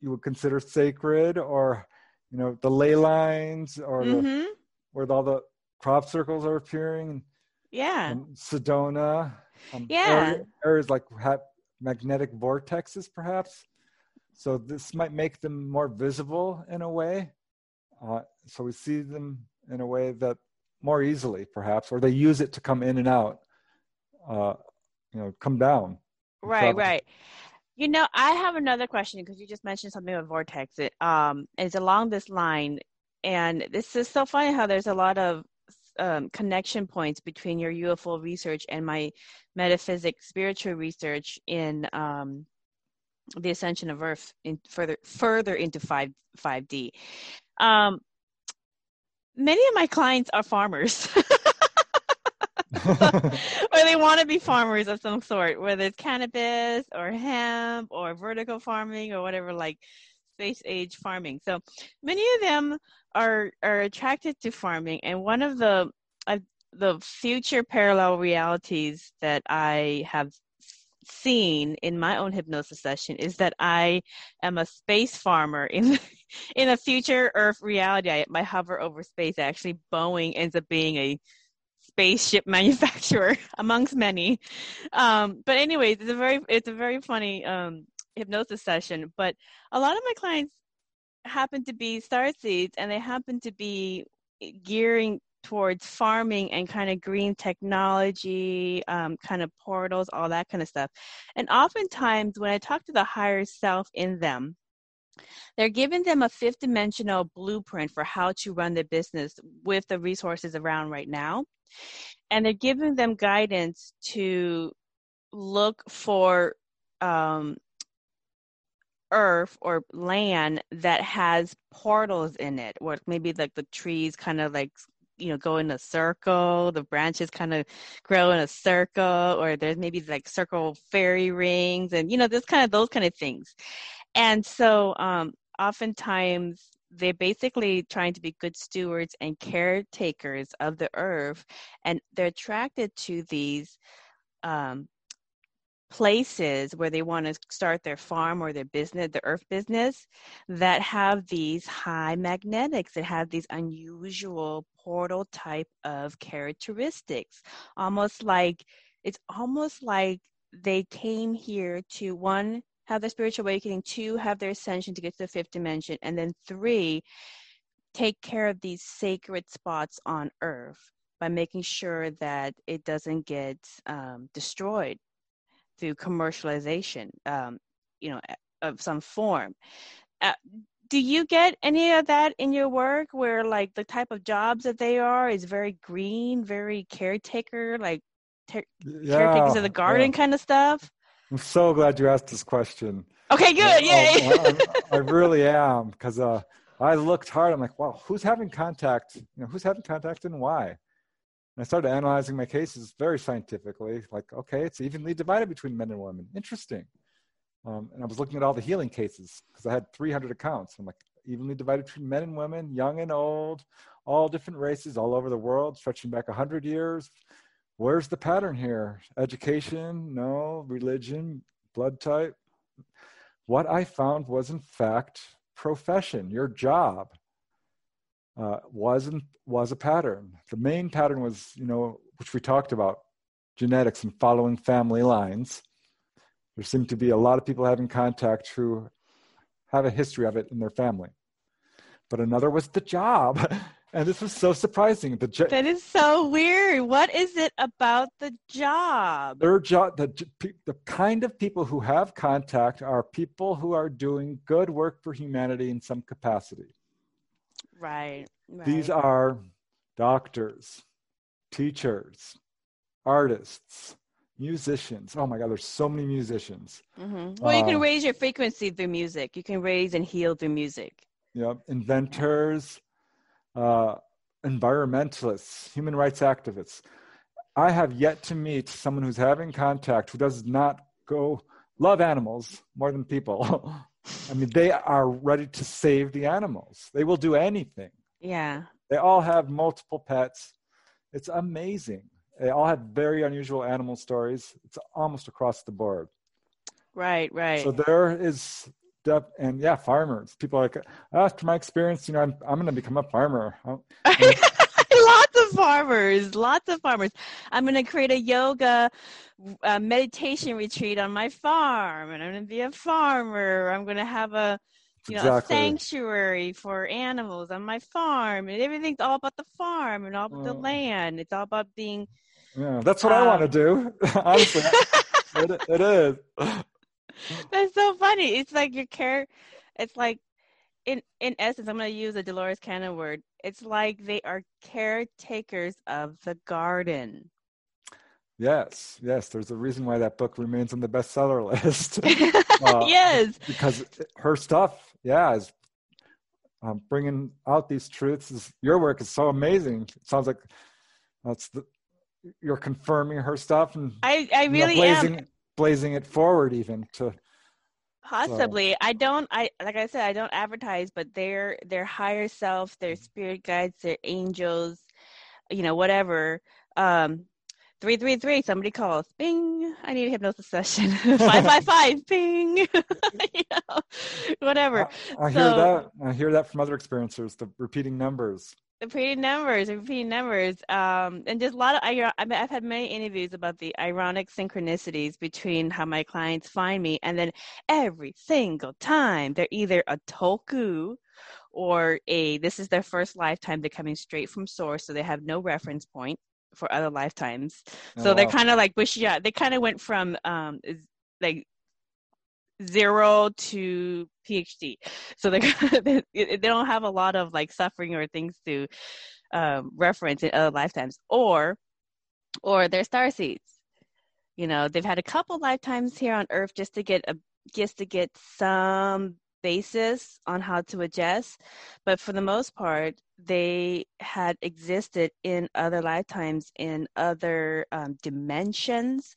S2: you would consider sacred or, you know, the ley lines or mm-hmm. the, where all the crop circles are appearing.
S1: Yeah.
S2: And Sedona.
S1: Um, yeah.
S2: areas like have magnetic vortexes, perhaps. So this might make them more visible in a way. Uh, so we see them in a way that more easily, perhaps, or they use it to come in and out, uh, you know, come down.
S1: Right, right. You know, I have another question because you just mentioned something about vortex. It um, is along this line, and this is so funny how there's a lot of um, connection points between your UFO research and my metaphysics spiritual research in um, the ascension of Earth in further further into five five D. Um, many of my clients are farmers. <laughs> or they want to be farmers of some sort, whether it's cannabis or hemp or vertical farming or whatever, like space age farming. So many of them are are attracted to farming, and one of the uh, the future parallel realities that I have seen in my own hypnosis session is that I am a space farmer in <laughs> in a future Earth reality. I might hover over space. Actually, Boeing ends up being a spaceship <laughs> manufacturer amongst many. Um, but anyways, it's a very it's a very funny um, hypnosis session. But a lot of my clients happen to be star seeds, and they happen to be gearing towards farming and kind of green technology, um, kind of portals, all that kind of stuff. And oftentimes, when I talk to the higher self in them, they're giving them a fifth dimensional blueprint for how to run their business with the resources around right now. And they're giving them guidance to look for um, earth or land that has portals in it, where maybe like the trees kind of like you know go in a circle the branches kind of grow in a circle or there's maybe like circle fairy rings and you know this kind of those kind of things and so um oftentimes they're basically trying to be good stewards and caretakers of the earth and they're attracted to these um, places where they want to start their farm or their business, the earth business, that have these high magnetics, that have these unusual portal type of characteristics. Almost like it's almost like they came here to one, have their spiritual awakening, two, have their ascension to get to the fifth dimension, and then three, take care of these sacred spots on earth by making sure that it doesn't get um, destroyed through commercialization, um, you know, of some form. Uh, do you get any of that in your work where like the type of jobs that they are is very green, very caretaker, like ter- yeah, caretakers of the garden yeah. kind of stuff?
S2: I'm so glad you asked this question.
S1: Okay, good. Yeah,
S2: I, I, I, really am because uh, I looked hard. I'm like, wow, who's having contact? You know, who's having contact and why? And I started analyzing my cases very scientifically, like, okay, it's evenly divided between men and women. Interesting. Um, and I was looking at all the healing cases because I had 300 accounts. I'm like, evenly divided between men and women, young and old, all different races all over the world, stretching back 100 years. Where's the pattern here? Education? No. Religion? Blood type? What I found was, in fact, profession, your job uh, wasn't was a pattern. The main pattern was, you know, which we talked about, genetics and following family lines. There seemed to be a lot of people having contact who have a history of it in their family. But another was the job. <laughs> And this was so surprising. The jo-
S1: that is so weird. What is it about the job?
S2: Their job, the, the kind of people who have contact are people who are doing good work for humanity in some capacity.
S1: Right. right.
S2: These are doctors, teachers, artists, musicians. Oh my God, there's so many musicians.
S1: Mm-hmm. Well, you can uh, raise your frequency through music. You can raise and heal through music.
S2: Yep. Inventors, uh, environmentalists, human rights activists. I have yet to meet someone who's having contact who does not go love animals more than people. <laughs> I mean, they are ready to save the animals. They will do anything.
S1: Yeah.
S2: They all have multiple pets. It's amazing. They all have very unusual animal stories. It's almost across the board.
S1: Right, right.
S2: So there is depth, and yeah, farmers. People are like, after my experience, you know, I'm I'm going to become a farmer. <laughs> <laughs>
S1: lots of farmers, lots of farmers. I'm going to create a yoga uh, meditation retreat on my farm, and I'm going to be a farmer. I'm going to have a you know,
S2: exactly.
S1: a sanctuary for animals on my farm, and everything's all about the farm and all about the
S2: Uh.
S1: land. It's all about being.
S2: Yeah, that's what I want to
S1: Um,
S2: do. <laughs> Honestly, it, it is.
S1: That's so funny. It's like your care. It's like, in in essence, I'm going to use a Dolores Cannon word. It's like they are caretakers of the garden.
S2: Yes, yes. There's a reason why that book remains on the bestseller list <laughs> Uh,
S1: yes.
S2: because her stuff, yeah, is um, bringing out these truths. Is, your work is so amazing. It sounds like that's the you're confirming her stuff and
S1: I I
S2: you know,
S1: really am.
S2: Blazing it forward even to
S1: Possibly. I don't I like I said, I don't advertise, but their their higher self, their spirit guides, their angels, you know, whatever. Um three three three, somebody calls. Bing. I need a hypnosis session. <laughs> five five five, <laughs> bing. <laughs> you know, whatever.
S2: I, I hear that. I hear that from other experiencers. The repeating numbers.
S1: Repeating numbers, repeating numbers, um, and just a lot of. I, I mean, I've had many interviews about the ironic synchronicities between how my clients find me, and then every single time they're either a toku or a this is their first lifetime. They're coming straight from source, so they have no reference point for other lifetimes. So
S2: Oh,
S1: they're
S2: wow.
S1: kind of like. Yeah, they kind of went from um, like zero to PhD. So <laughs> they they don't have a lot of like suffering or things to um, reference in other lifetimes, or or they're star seeds. You know, they've had a couple lifetimes here on Earth just to get a just to get some basis on how to adjust, but for the most part, they had existed in other lifetimes in other um, dimensions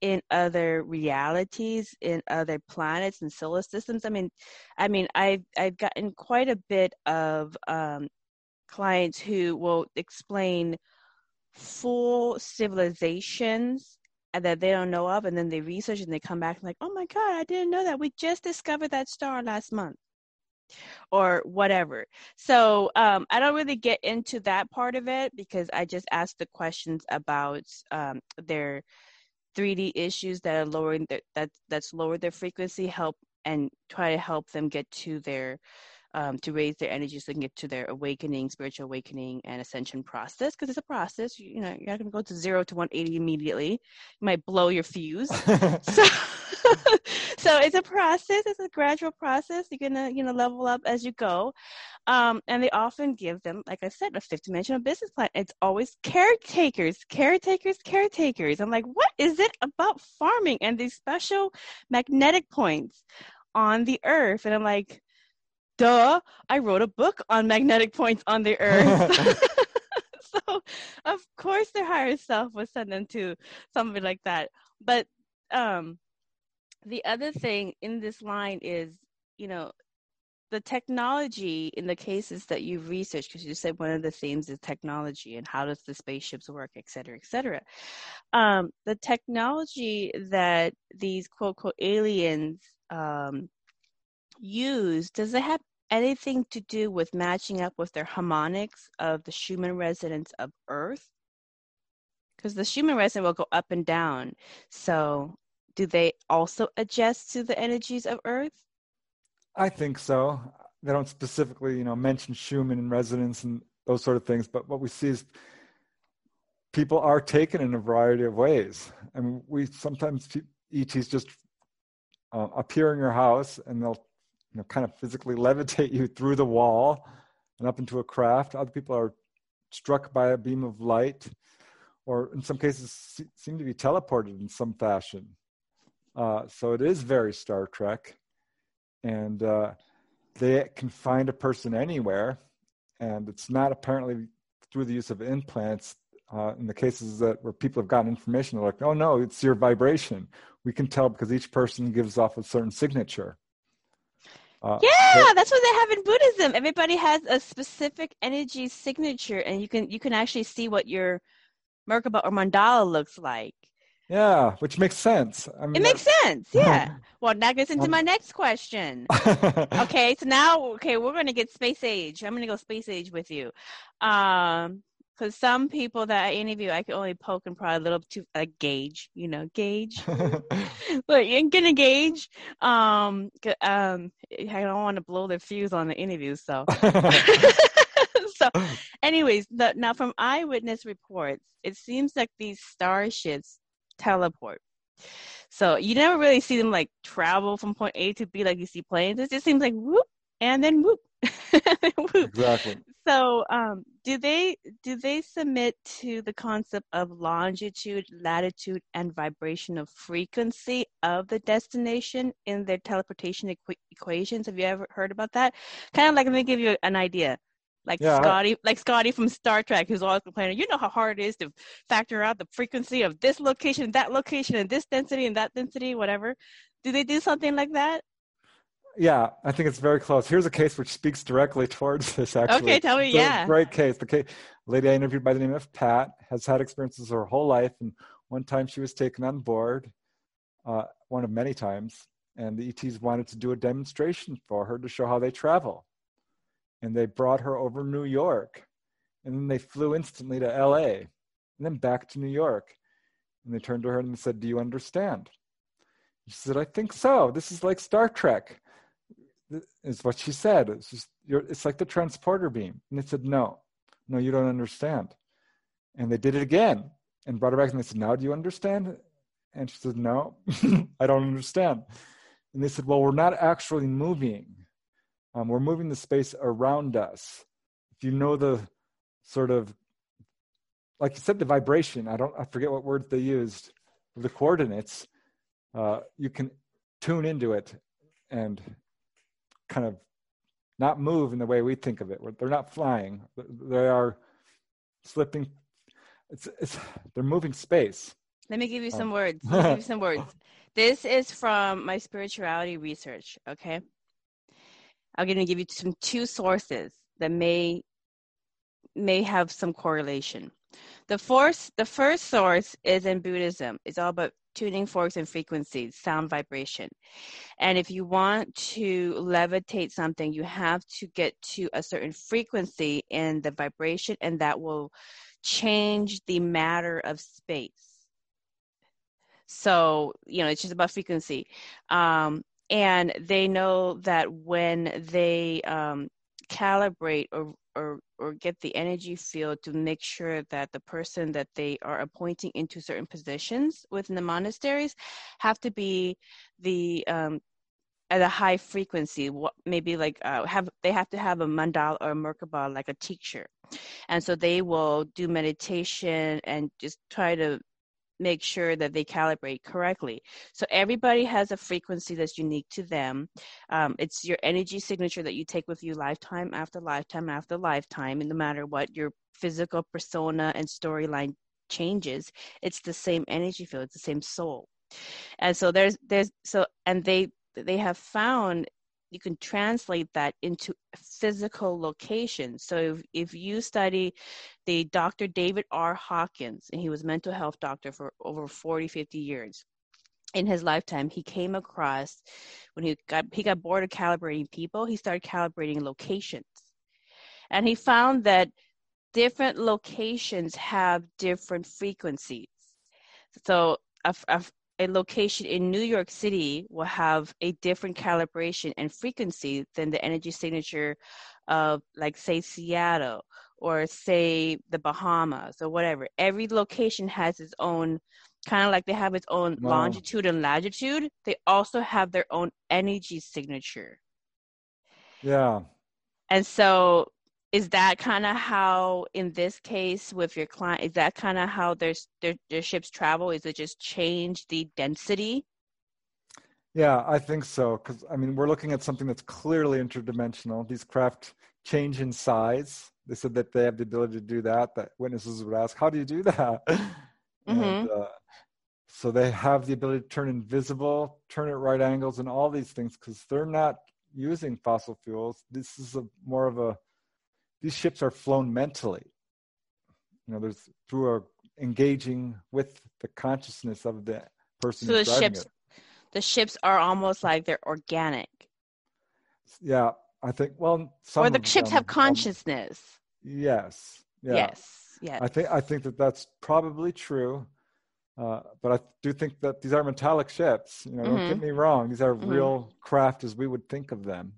S1: in other realities in other planets and solar systems. I mean i mean i've i've gotten quite a bit of um, clients who will explain full civilizations that they don't know of and then they research and they come back and like oh my god i didn't know that. We just discovered that star last month. Or whatever. So um, i don't really get into that part of it because i just ask the questions about um, their 3D issues that are lowering their, that that's lowered their frequency help and try to help them get to their um, to raise their energy so they can get to their awakening, spiritual awakening and ascension process because it's a process. You, you know, you're not going to go to zero to 180 immediately. You might blow your fuse. <laughs> so, <laughs> so it's a process. It's a gradual process. You're gonna, you know, level up as you go. Um, and they often give them, like I said, a fifth dimensional business plan. It's always caretakers, caretakers, caretakers. I'm like, what is it about farming and these special magnetic points on the earth? And I'm like, duh, I wrote a book on magnetic points on the earth. <laughs> <laughs> so of course their higher self would send them to somebody like that. But um the other thing in this line is, you know, the technology in the cases that you've researched, because you said one of the themes is technology and how does the spaceships work, et cetera, et cetera. Um, the technology that these quote, quote, aliens um, use, does it have anything to do with matching up with their harmonics of the Schumann resonance of Earth? Because the Schumann resonance will go up and down. So do they also adjust to the energies of Earth?
S2: I think so. They don't specifically, you know, mention Schumann and resonance and those sort of things, but what we see is people are taken in a variety of ways. I mean, we sometimes ETs just uh, appear in your house and they'll, you know, kind of physically levitate you through the wall and up into a craft. Other people are struck by a beam of light, or in some cases, se- seem to be teleported in some fashion. Uh, so it is very Star Trek and uh, they can find a person anywhere and it's not apparently through the use of implants uh, in the cases that where people have gotten information they're like oh no it's your vibration we can tell because each person gives off a certain signature uh,
S1: Yeah,
S2: so-
S1: that's what they have in Buddhism. Everybody has a specific energy signature, and you can you can actually see what your Merkaba or mandala looks like.
S2: yeah which makes sense I mean,
S1: It makes sense. Yeah. <laughs> Well, that gets into
S2: Um,
S1: my next question. <laughs> Okay, so now okay, we're gonna get space age. I'm gonna go space age with you. Um, because some people that I interview, I can only poke and prod a little too, like gauge, you know, gauge. <laughs> but you're gonna gauge. Um, um, I don't want to blow their fuse on the interview, so. <laughs> <laughs> so, anyways, the, now from eyewitness reports, it seems like these starships teleport. So you never really see them like travel from point A to B like you see planes. It just seems like whoop and then whoop. whoop.
S2: Exactly.
S1: So um, do they do they submit to the concept of longitude, latitude, and vibrational frequency of the destination in their teleportation equ- equations? Have you ever heard about that? Kind of like let me give you an idea like yeah, Scotty, I, like Scotty from Star Trek, who's always complaining. You know how hard it is to factor out the frequency of this location, that location, and this density and that density, whatever. Do they do something like that?
S2: Yeah, I think it's very close. Here's a case which speaks directly towards this. Actually,
S1: okay, tell me. yeah,
S2: great case. The case, lady I interviewed by the name of Pat has had experiences her whole life, and one time she was taken on board, uh, one of many times, and the ETs wanted to do a demonstration for her to show how they travel and they brought her over New York. And then they flew instantly to LA and then back to New York. And they turned to her and said, Do you understand? She said, I think so. This is like Star Trek, is what she said. It's, just, it's like the transporter beam. And they said, No, no, you don't understand. And they did it again and brought her back and they said, Now do you understand? And she said, No, <laughs> I don't understand. And they said, Well, we're not actually moving um, we're moving the space around us. If you know the sort of, like you said, the vibration, I don't, I forget what words they used, the coordinates, uh, you can tune into it and kind of not move in the way we think of it. They're not flying. They are slipping. It's, it's, they're moving space.
S1: Let me give you some um, words. Let me give you some <laughs> words. This is from my spirituality research, okay? I'm going to give you some two sources that may may have some correlation. The first, the first source is in Buddhism. It's all about tuning forks and frequencies, sound vibration. And if you want to levitate something, you have to get to a certain frequency in the vibration, and that will change the matter of space. So, you know, it's just about frequency. Um, and they know that when they um, calibrate or, or or get the energy field to make sure that the person that they are appointing into certain positions within the monasteries have to be the um, at a high frequency. What maybe like uh, have they have to have a mandala or a merkaba like a teacher. And so they will do meditation and just try to make sure that they calibrate correctly. So everybody has a frequency that's unique to them. Um, it's your energy signature that you take with you lifetime after lifetime after lifetime, and no matter what your physical persona and storyline changes, it's the same energy field, it's the same soul. And so there's there's so and they they have found you can translate that into physical locations. So if, if you study the Dr. David R. Hawkins, and he was mental health doctor for over 40, 50 years. In his lifetime, he came across when he got he got bored of calibrating people, he started calibrating locations. And he found that different locations have different frequencies. So a, a, a location in New York City will have a different calibration and frequency than the energy signature of, like, say, Seattle or, say, the Bahamas or whatever. Every location has its own, kind of like they have its own wow. longitude and latitude, they also have their own energy signature.
S2: Yeah.
S1: And so is that kind of how in this case with your client is that kind of how their, their their ships travel? Is it just change the density?
S2: Yeah i think so because i mean we're looking at something that's clearly interdimensional. These craft change in size. They said that they have the ability to do that that witnesses would ask how do you do that? <laughs> Mm-hmm. and, uh, so they have the ability to turn invisible turn at right angles and all these things because they're not using fossil fuels. This is a more of a these ships are flown mentally. You know, there's through a, engaging with the consciousness of the person. So the
S1: ships,
S2: it.
S1: the ships are almost like they're organic.
S2: Yeah, I think. Well,
S1: or the ships have consciousness.
S2: Um, yes.
S1: Yeah. Yes. Yes.
S2: I think I think that that's probably true. Uh, but I do think that these are metallic ships. You know, mm-hmm. don't get me wrong; these are mm-hmm. real craft as we would think of them,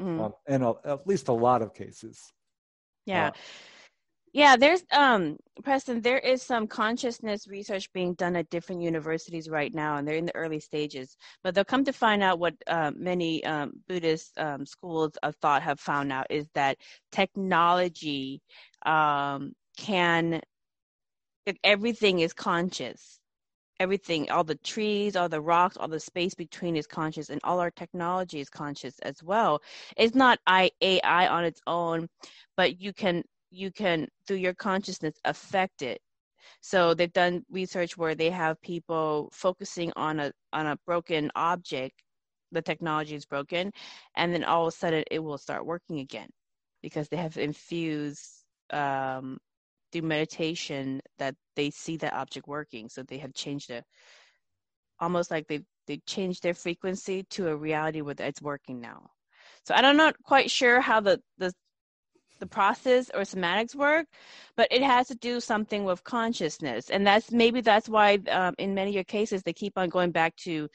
S2: mm-hmm. um, in a, at least a lot of cases.
S1: Yeah. Uh, yeah, there's um Preston, there is some consciousness research being done at different universities right now, and they're in the early stages. But they'll come to find out what uh, many um, Buddhist um, schools of thought have found out is that technology um, can everything is conscious everything all the trees all the rocks all the space between is conscious and all our technology is conscious as well. It's not I, ai on its own but you can you can through your consciousness affect it. So they've done research where they have people focusing on a on a broken object. The technology is broken and then all of a sudden it will start working again because they have infused um, meditation that they see that object working. So they have changed it almost like they've they changed their frequency to a reality where it's working now. So i'm not quite sure how the the the process or somatics work but it has to do something with consciousness. And that's maybe that's why um, in many of your cases they keep on going back to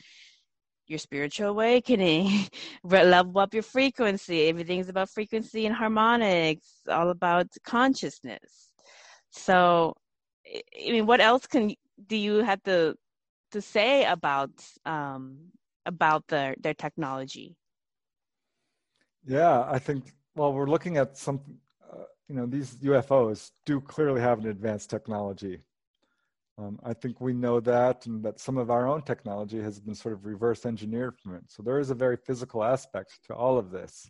S1: your spiritual awakening <laughs> level up your frequency. Everything's about frequency and harmonics all about consciousness so i mean what else can do you have to to say about um about their their technology
S2: yeah i think well, we're looking at some, uh, you know, these UFOs do clearly have an advanced technology. Um, I think we know that, and that some of our own technology has been sort of reverse engineered from it. So there is a very physical aspect to all of this.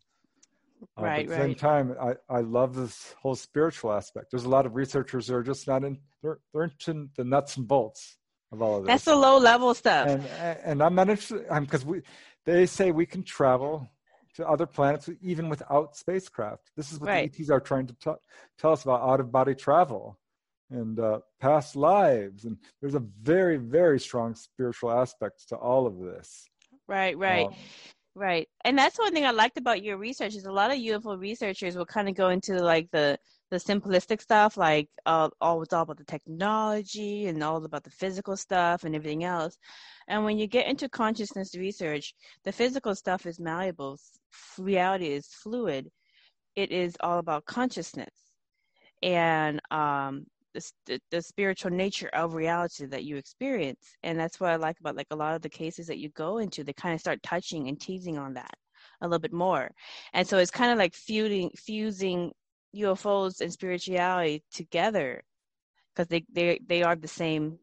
S1: Uh, right,
S2: at the
S1: right.
S2: same time, I, I love this whole spiritual aspect. There's a lot of researchers that are just not in, they're, they're into the nuts and bolts of all of this.
S1: That's the low level stuff.
S2: And, and I'm not interested, because we, they say we can travel to other planets even without spacecraft. This is what right. the ETs are trying to t- tell us about out of body travel and uh, past lives. And there's a very, very strong spiritual aspect to all of this.
S1: Right, right. Um, right. And that's one thing I liked about your research is a lot of UFO researchers will kind of go into like the the simplistic stuff, like uh, all it's all about the technology and all about the physical stuff and everything else. And when you get into consciousness research, the physical stuff is malleable, reality is fluid. It is all about consciousness and um, the, the spiritual nature of reality that you experience. And that's what I like about like a lot of the cases that you go into. They kind of start touching and teasing on that a little bit more. And so it's kind of like fusing fusing UFOs and spirituality together because they they they are the same.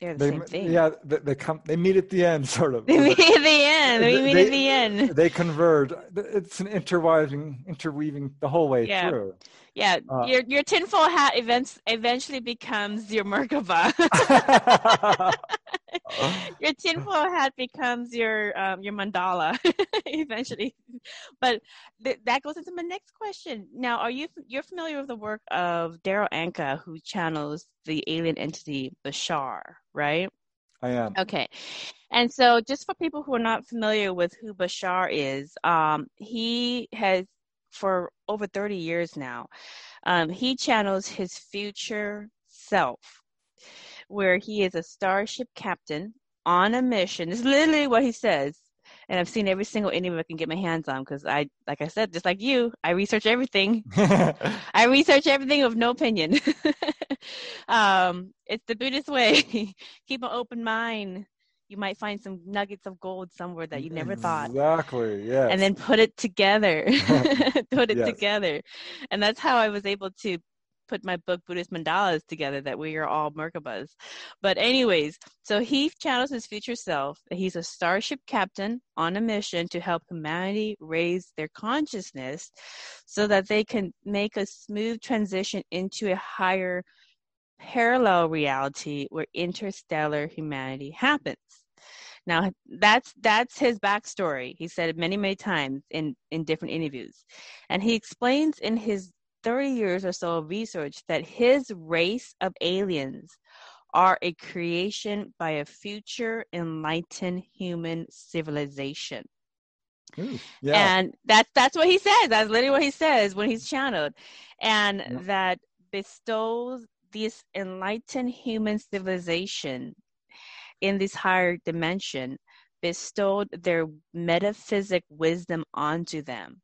S1: They're the
S2: they,
S1: same thing.
S2: Yeah, they, they, come. They meet at the end, <laughs> sort of.
S1: They meet at the end. They, meet at the end.
S2: They converge. It's an interweaving, interweaving the whole way
S1: yeah.
S2: through.
S1: Yeah, uh, your your tinfoil hat events eventually becomes your Merkaba. <laughs> your tinfoil hat becomes your um, your mandala <laughs> eventually. But th- that goes into my next question. Now, are you you're familiar with the work of Darryl Anka, who channels the alien entity Bashar, right?
S2: I am.
S1: Okay. And so, just for people who are not familiar with who Bashar is, um, he has for over 30 years now. Um, he channels his future self, where he is a starship captain on a mission. This is literally what he says. And I've seen every single interview I can get my hands on because I, like I said, just like you, I research everything. <laughs> <laughs> I research everything with no opinion. <laughs> um, it's the Buddhist way. Keep an open mind you might find some nuggets of gold somewhere that you never thought.
S2: Exactly. Yeah.
S1: And then put it together. <laughs> <laughs> put it yes. together. And that's how I was able to put my book Buddhist Mandalas together that we are all Merkabas. But anyways, so he channels his future self. He's a starship captain on a mission to help humanity raise their consciousness so that they can make a smooth transition into a higher parallel reality where interstellar humanity happens. Now that's that's his backstory. He said it many, many times in, in different interviews. And he explains in his 30 years or so of research that his race of aliens are a creation by a future enlightened human civilization.
S2: Ooh, yeah.
S1: And that's that's what he says. That's literally what he says when he's channeled. And yeah. that bestows this enlightened human civilization in this higher dimension bestowed their metaphysic wisdom onto them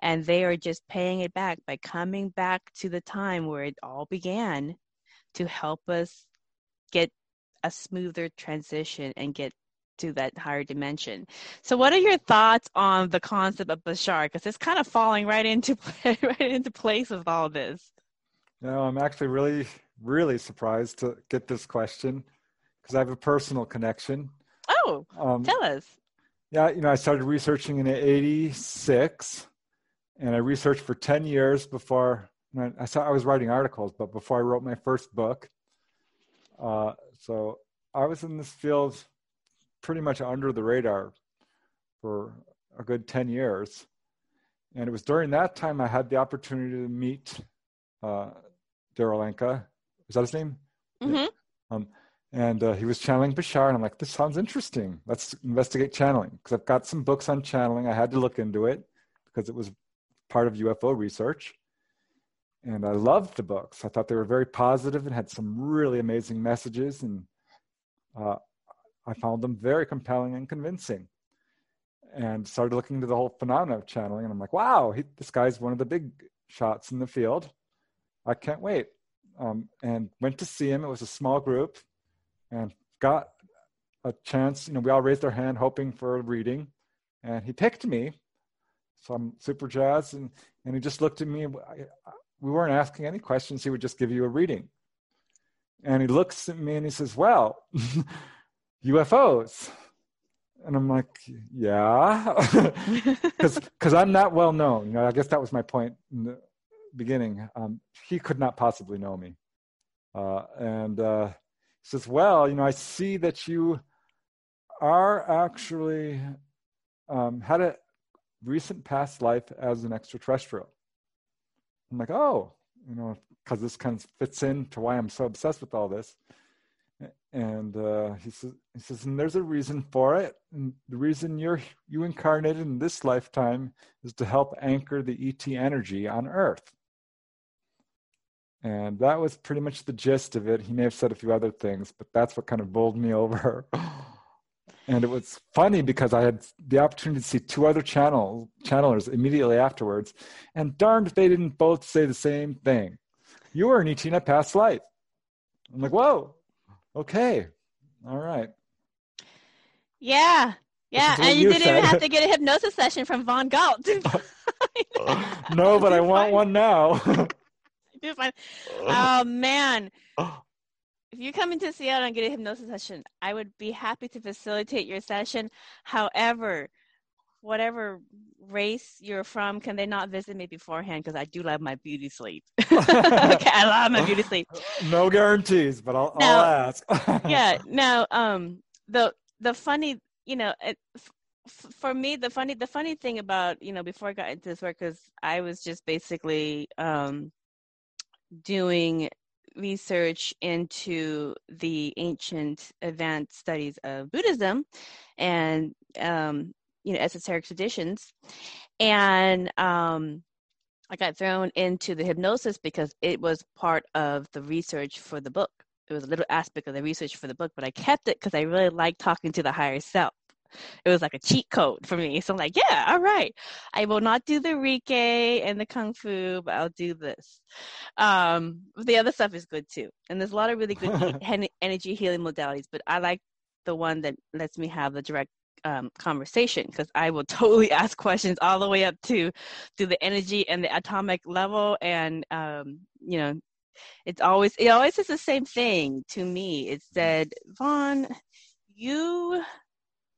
S1: and they are just paying it back by coming back to the time where it all began to help us get a smoother transition and get to that higher dimension. So, what are your thoughts on the concept of Bashar? Because it's kind of falling right into <laughs> right into place with all this.
S2: No, I'm actually really, really surprised to get this question because I have a personal connection.
S1: Oh, um, tell us.
S2: Yeah, you know, I started researching in '86, and I researched for 10 years before I saw I was writing articles, but before I wrote my first book. Uh, so I was in this field pretty much under the radar for a good 10 years. And it was during that time I had the opportunity to meet uh, Darryl Anka. Is that his name?
S1: Mm-hmm.
S2: Um, and uh, he was channeling Bashar, and I'm like, this sounds interesting. Let's investigate channeling because I've got some books on channeling. I had to look into it because it was part of UFO research. And I loved the books. I thought they were very positive and had some really amazing messages. And uh, I found them very compelling and convincing. And started looking into the whole phenomenon of channeling. And I'm like, wow, he, this guy's one of the big shots in the field. I can't wait. Um, and went to see him. It was a small group and got a chance. You know, we all raised our hand hoping for a reading. And he picked me some super jazzed. And, and he just looked at me. We weren't asking any questions. He would just give you a reading. And he looks at me and he says, Well, <laughs> UFOs. And I'm like, yeah, <laughs> because I'm not well known. You know, I guess that was my point in the beginning. Um, he could not possibly know me. Uh, and uh, he says, well, you know, I see that you are actually um, had a recent past life as an extraterrestrial. I'm like, oh, you know, because this kind of fits into why I'm so obsessed with all this. And uh, he says, he says, and there's a reason for it. And the reason you're you incarnated in this lifetime is to help anchor the ET energy on Earth. And that was pretty much the gist of it. He may have said a few other things, but that's what kind of bowled me <laughs> over. and it was funny because I had the opportunity to see two other channel channelers immediately afterwards, and darned if they didn't both say the same thing. You were an ET in a past life. I'm like, whoa, okay, all right.
S1: Yeah, yeah, and you, you didn't even have to get a hypnosis session from Vaughn Galt. <laughs> <laughs>
S2: no, but I want one now. <laughs>
S1: oh man, if you come into Seattle and get a hypnosis session, I would be happy to facilitate your session. However, whatever race you're from, can they not visit me beforehand? Because I do love my beauty sleep. <laughs> okay, I love my beauty sleep. <laughs>
S2: No guarantees, but I'll, now, I'll ask.
S1: yeah. Now, um, the the funny, you know, it, f- for me, the funny the funny thing about you know before I got into this work, because I was just basically um, doing research into the ancient advanced studies of Buddhism and um, you know esoteric traditions, and um, I got thrown into the hypnosis because it was part of the research for the book. It was a little aspect of the research for the book, but I kept it because I really like talking to the higher self it was like a cheat code for me. So I'm like, yeah, all right. I will not do the Reiki and the Kung Fu, but I'll do this. Um, the other stuff is good too. And there's a lot of really good <laughs> energy healing modalities, but I like the one that lets me have the direct um, conversation because I will <laughs> totally ask questions all the way up to to the energy and the atomic level, and um, you know, it's always it always is the same thing to me. It said, Vaughn, you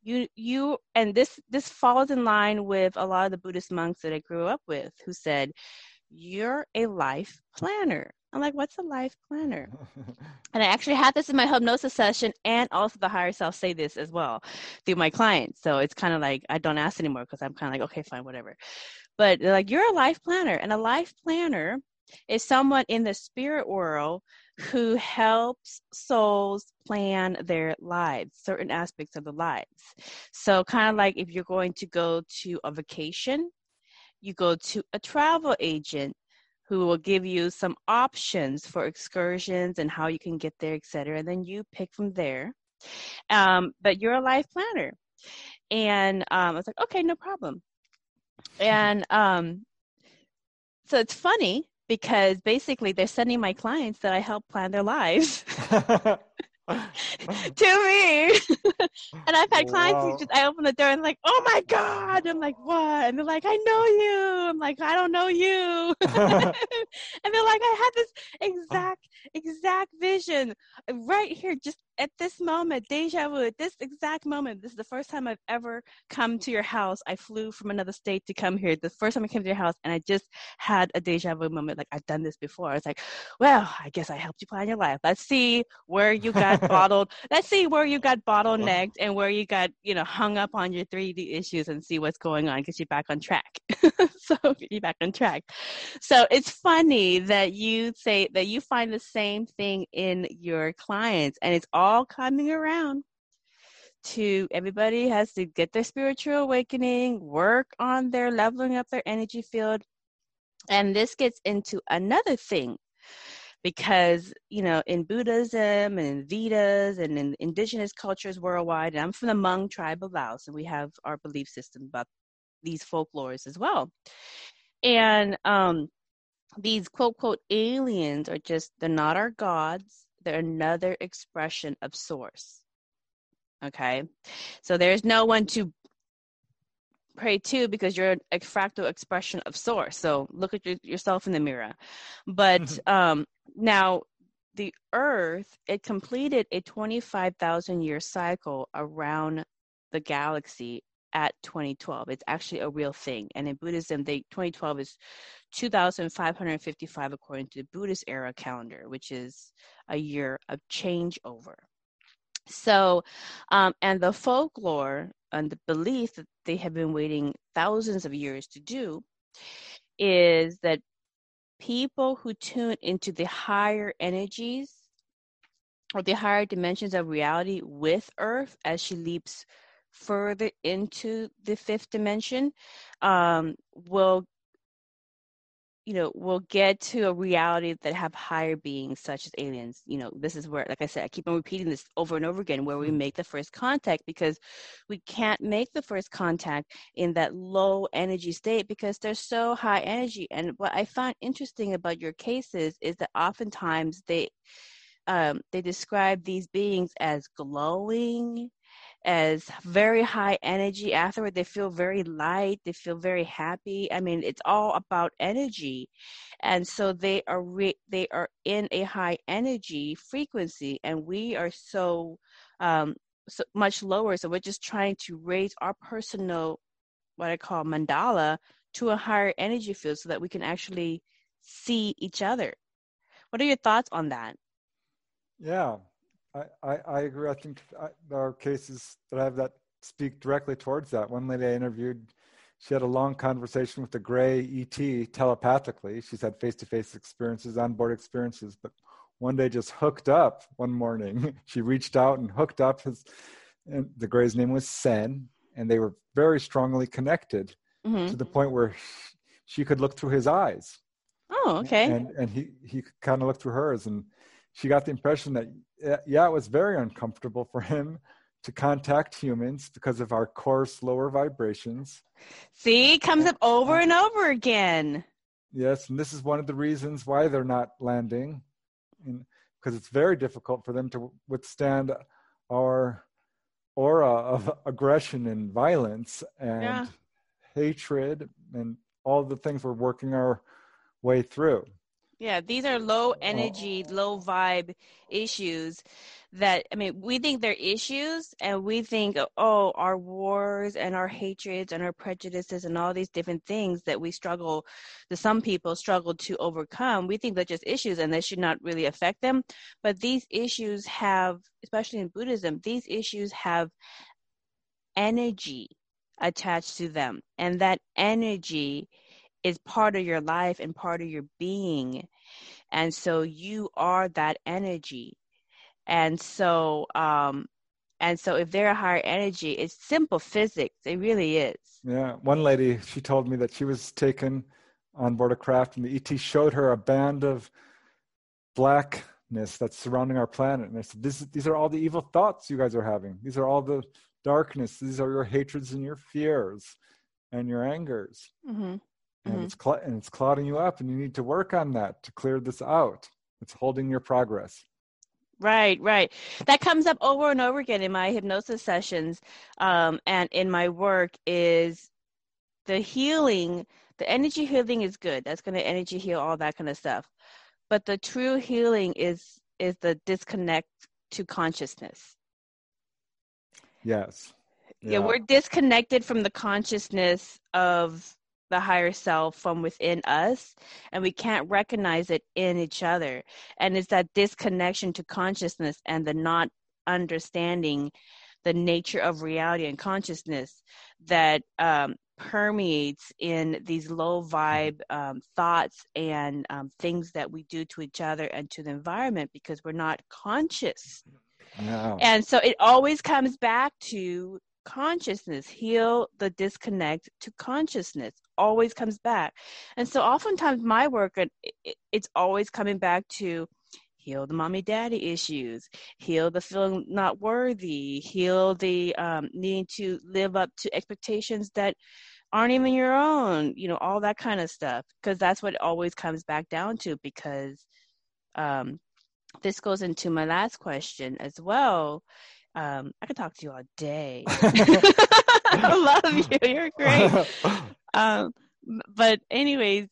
S1: you you and this this falls in line with a lot of the buddhist monks that i grew up with who said you're a life planner. I'm like what's a life planner? <laughs> And i actually had this in my hypnosis session and also the higher self say this as well through my clients. So it's kind of like i don't ask anymore because i'm kind of like okay fine whatever. But they're like you're a life planner. And a life planner is someone in the spirit world who helps souls plan their lives, certain aspects of the lives. So, kind of like if you're going to go to a vacation, you go to a travel agent who will give you some options for excursions and how you can get there, etc. And then you pick from there. Um, but you're a life planner. And um, I was like, okay, no problem. And um, so it's funny because basically they're sending my clients that I help plan their lives. <laughs> to me. <laughs> and I've had clients wow. who just I open the door and like, oh my God. I'm like, what? And they're like, I know you. I'm like, I don't know you. <laughs> and they're like, I had this exact, exact vision right here, just at this moment, deja vu, at this exact moment, this is the first time I've ever come to your house. I flew from another state to come here. The first time I came to your house, and I just had a deja vu moment. Like I've done this before. I was like, well, I guess I helped you plan your life. Let's see where you got <laughs> bottled. Let's see where you got bottlenecked and where you got, you know, hung up on your 3D issues and see what's going on because you're back on track. <laughs> so get you're back on track. So it's funny that you say that you find the same thing in your clients, and it's all all coming around to everybody has to get their spiritual awakening, work on their leveling up their energy field. And this gets into another thing because, you know, in Buddhism and in Vedas and in indigenous cultures worldwide, and I'm from the Hmong tribe of Laos, and we have our belief system about these folklores as well. And um, these quote, quote, aliens are just, they're not our gods they're another expression of source. Okay. So there's no one to pray to because you're a fractal expression of source. So look at your, yourself in the mirror. But <laughs> um, now the earth, it completed a 25,000 year cycle around the galaxy at 2012. It's actually a real thing. And in Buddhism, they 2012 is 2,555 according to the Buddhist era calendar, which is a year of changeover. So, um, and the folklore and the belief that they have been waiting thousands of years to do is that people who tune into the higher energies or the higher dimensions of reality with Earth as she leaps further into the fifth dimension um, will you know will get to a reality that have higher beings such as aliens you know this is where like i said i keep on repeating this over and over again where we mm-hmm. make the first contact because we can't make the first contact in that low energy state because they're so high energy and what i find interesting about your cases is that oftentimes they um, they describe these beings as glowing as very high energy afterward. They feel very light. They feel very happy. I mean it's all about energy. And so they are re- they are in a high energy frequency and we are so um so much lower. So we're just trying to raise our personal what i call mandala to a higher energy field so that we can actually see each other. What are your thoughts on that?
S2: Yeah I, I, I agree. I think I, there are cases that I have that speak directly towards that. One lady I interviewed, she had a long conversation with the gray ET telepathically. She's had face to face experiences, onboard experiences, but one day just hooked up one morning. <laughs> she reached out and hooked up. His, and the gray's name was Sen, and they were very strongly connected mm-hmm. to the point where she could look through his eyes.
S1: Oh, okay.
S2: And and he he kind of looked through hers, and she got the impression that yeah, it was very uncomfortable for him to contact humans because of our coarse lower vibrations.
S1: See, comes up over and over again.
S2: Yes, and this is one of the reasons why they're not landing, because it's very difficult for them to withstand our aura of aggression and violence and yeah. hatred and all the things we're working our way through.
S1: Yeah, these are low energy, low vibe issues that I mean, we think they're issues and we think, oh, our wars and our hatreds and our prejudices and all these different things that we struggle, that some people struggle to overcome, we think they're just issues and they should not really affect them. But these issues have, especially in Buddhism, these issues have energy attached to them. And that energy is part of your life and part of your being. And so you are that energy. And so, um, and so if they're a higher energy, it's simple physics. It really is.
S2: Yeah. One lady, she told me that she was taken on board a craft, and the ET showed her a band of blackness that's surrounding our planet. And I said, this, These are all the evil thoughts you guys are having. These are all the darkness. These are your hatreds and your fears and your angers. Mm-hmm. And, mm-hmm. It's cl- and it's clouding you up, and you need to work on that to clear this out. It's holding your progress.
S1: Right, right. That comes up over and over again in my hypnosis sessions um, and in my work is the healing, the energy healing is good. That's going to energy heal all that kind of stuff. But the true healing is is the disconnect to consciousness.
S2: Yes.
S1: Yeah. yeah, we're disconnected from the consciousness of the higher self from within us and we can't recognize it in each other and it's that disconnection to consciousness and the not understanding the nature of reality and consciousness that um, permeates in these low vibe um, thoughts and um, things that we do to each other and to the environment because we're not conscious. No. And so it always comes back to consciousness, heal the disconnect to consciousness, always comes back. And so oftentimes my work, it's always coming back to heal the mommy daddy issues, heal the feeling not worthy, heal the um, needing to live up to expectations that aren't even your own, you know, all that kind of stuff. Because that's what always comes back down to. Because um, this goes into my last question as well um, I could talk to you all day. <laughs> <laughs> I love you. You're great. <laughs> Um, but anyways,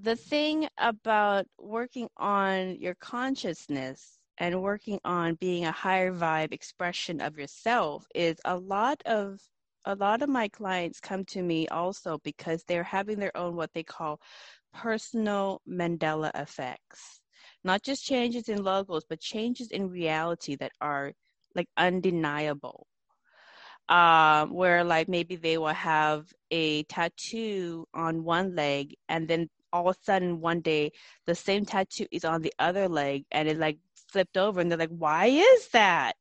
S1: the thing about working on your consciousness and working on being a higher vibe expression of yourself is a lot of a lot of my clients come to me also because they're having their own what they call personal Mandela effects not just changes in logos, but changes in reality that are like undeniable. Um, where like maybe they will have a tattoo on one leg and then all of a sudden one day the same tattoo is on the other leg and it like flipped over and they're like why is that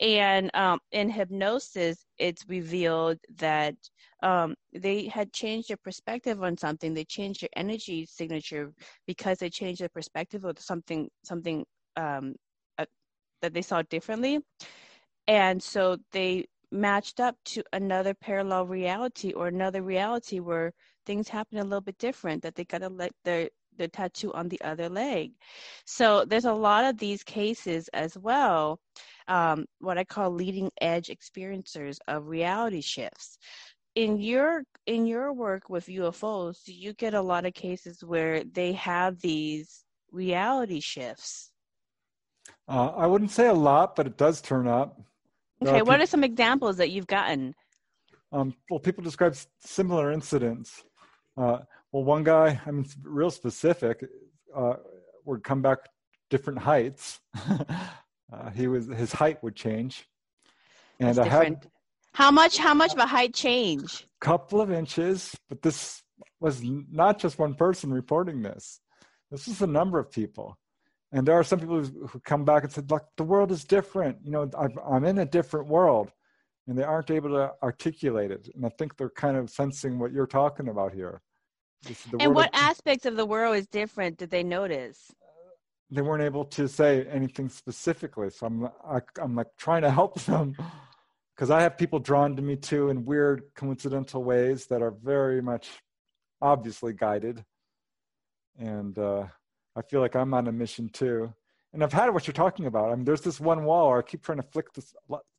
S1: and um, in hypnosis it's revealed that um, they had changed their perspective on something. They changed their energy signature because they changed their perspective of something something um, uh, that they saw differently, and so they matched up to another parallel reality or another reality where things happen a little bit different. That they got to let their the tattoo on the other leg. So there's a lot of these cases as well, um, what I call leading edge experiencers of reality shifts in your in your work with UFOs, do you get a lot of cases where they have these reality shifts?
S2: Uh, I wouldn't say a lot, but it does turn up.
S1: okay, are what are some examples that you've gotten?
S2: Um, well, people describe similar incidents. Uh, well, one guy, I mean, real specific, uh, would come back different heights. <laughs> uh, he was his height would change,
S1: and That's I different. had how much? How much of a height change?
S2: Couple of inches, but this was not just one person reporting this. This was a number of people, and there are some people who come back and said, "Look, the world is different. You know, I'm in a different world," and they aren't able to articulate it. And I think they're kind of sensing what you're talking about here.
S1: And what of, aspects of the world is different did they notice?
S2: They weren't able to say anything specifically, so I'm I, I'm like trying to help them because I have people drawn to me too in weird coincidental ways that are very much obviously guided. And uh, I feel like I'm on a mission too. And I've had what you're talking about. I mean, there's this one wall where I keep trying to flick this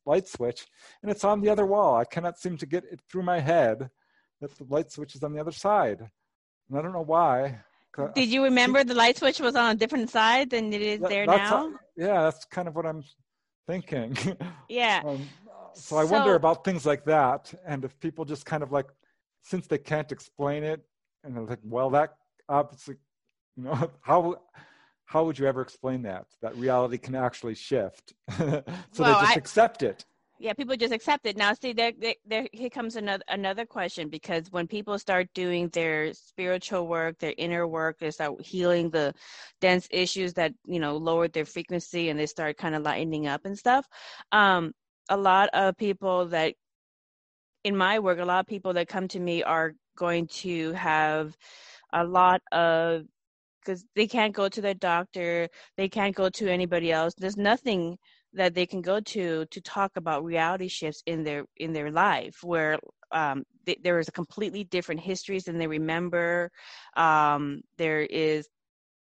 S2: light switch, and it's on the other wall. I cannot seem to get it through my head that the light switch is on the other side. And I don't know why.
S1: Did you remember the light switch was on a different side than it is that, there now?
S2: yeah, that's kind of what I'm thinking. <laughs>
S1: Yeah. um,
S2: so I so, wonder about things like that, and if people just kind of like, since they can't explain it, and they're like, well, that obviously, you know, <laughs> how how would you ever explain that? That reality can actually shift, <laughs> so well, they just I, accept it.
S1: Yeah, people just accept it. Now, see, there, there, here comes another another question because when people start doing their spiritual work, their inner work, they start healing the dense issues that you know lowered their frequency, and they start kind of lightening up and stuff. Um, a lot of people that in my work, a lot of people that come to me are going to have a lot of because they can't go to their doctor, they can't go to anybody else. There's nothing that they can go to to talk about reality shifts in their in their life where um, th- there is a completely different histories than they remember. Um, there is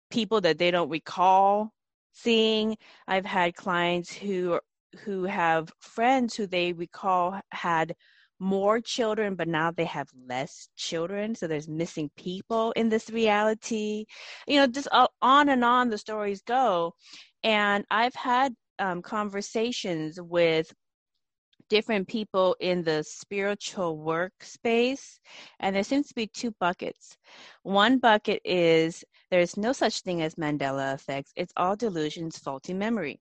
S1: people that they don't recall seeing. I've had clients who who have friends who they recall had more children, but now they have less children. So there's missing people in this reality. You know, just on and on the stories go. And I've had um, conversations with different people in the spiritual workspace, and there seems to be two buckets. One bucket is there's no such thing as Mandela effects; it's all delusions, faulty memory.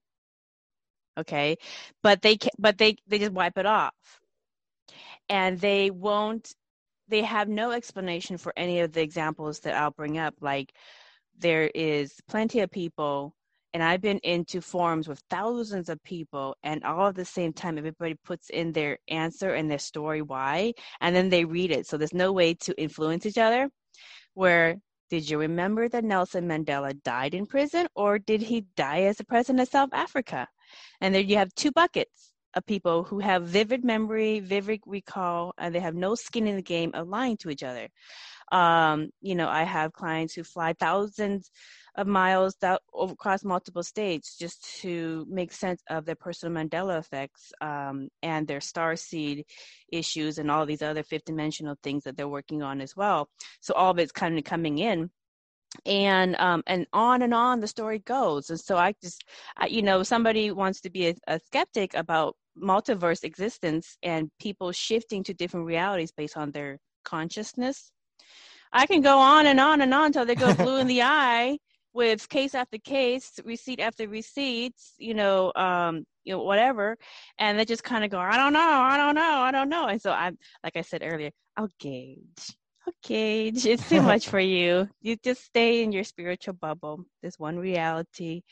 S1: Okay, but they but they they just wipe it off, and they won't. They have no explanation for any of the examples that I'll bring up. Like there is plenty of people and I've been into forums with thousands of people, and all at the same time, everybody puts in their answer and their story why, and then they read it. So there's no way to influence each other. Where did you remember that Nelson Mandela died in prison, or did he die as the president of South Africa? And then you have two buckets of people who have vivid memory, vivid recall, and they have no skin in the game of lying to each other. Um, you know, I have clients who fly thousands of miles that across multiple states just to make sense of their personal Mandela effects um, and their star seed issues and all these other fifth dimensional things that they're working on as well. So all of it's kind of coming in. And um and on and on the story goes. And so i just I, you know somebody wants to be a, a skeptic about multiverse existence and people shifting to different realities based on their consciousness. I can go on and on and on until they go blue in the <laughs> eye with case after case, receipt after receipts, you know, um, you know, whatever, and they just kind of go, I don't know, I don't know, I don't know. And so I'm, like I said earlier, I'll gauge. I'll gauge. It's too much <laughs> for you. You just stay in your spiritual bubble. There's one reality,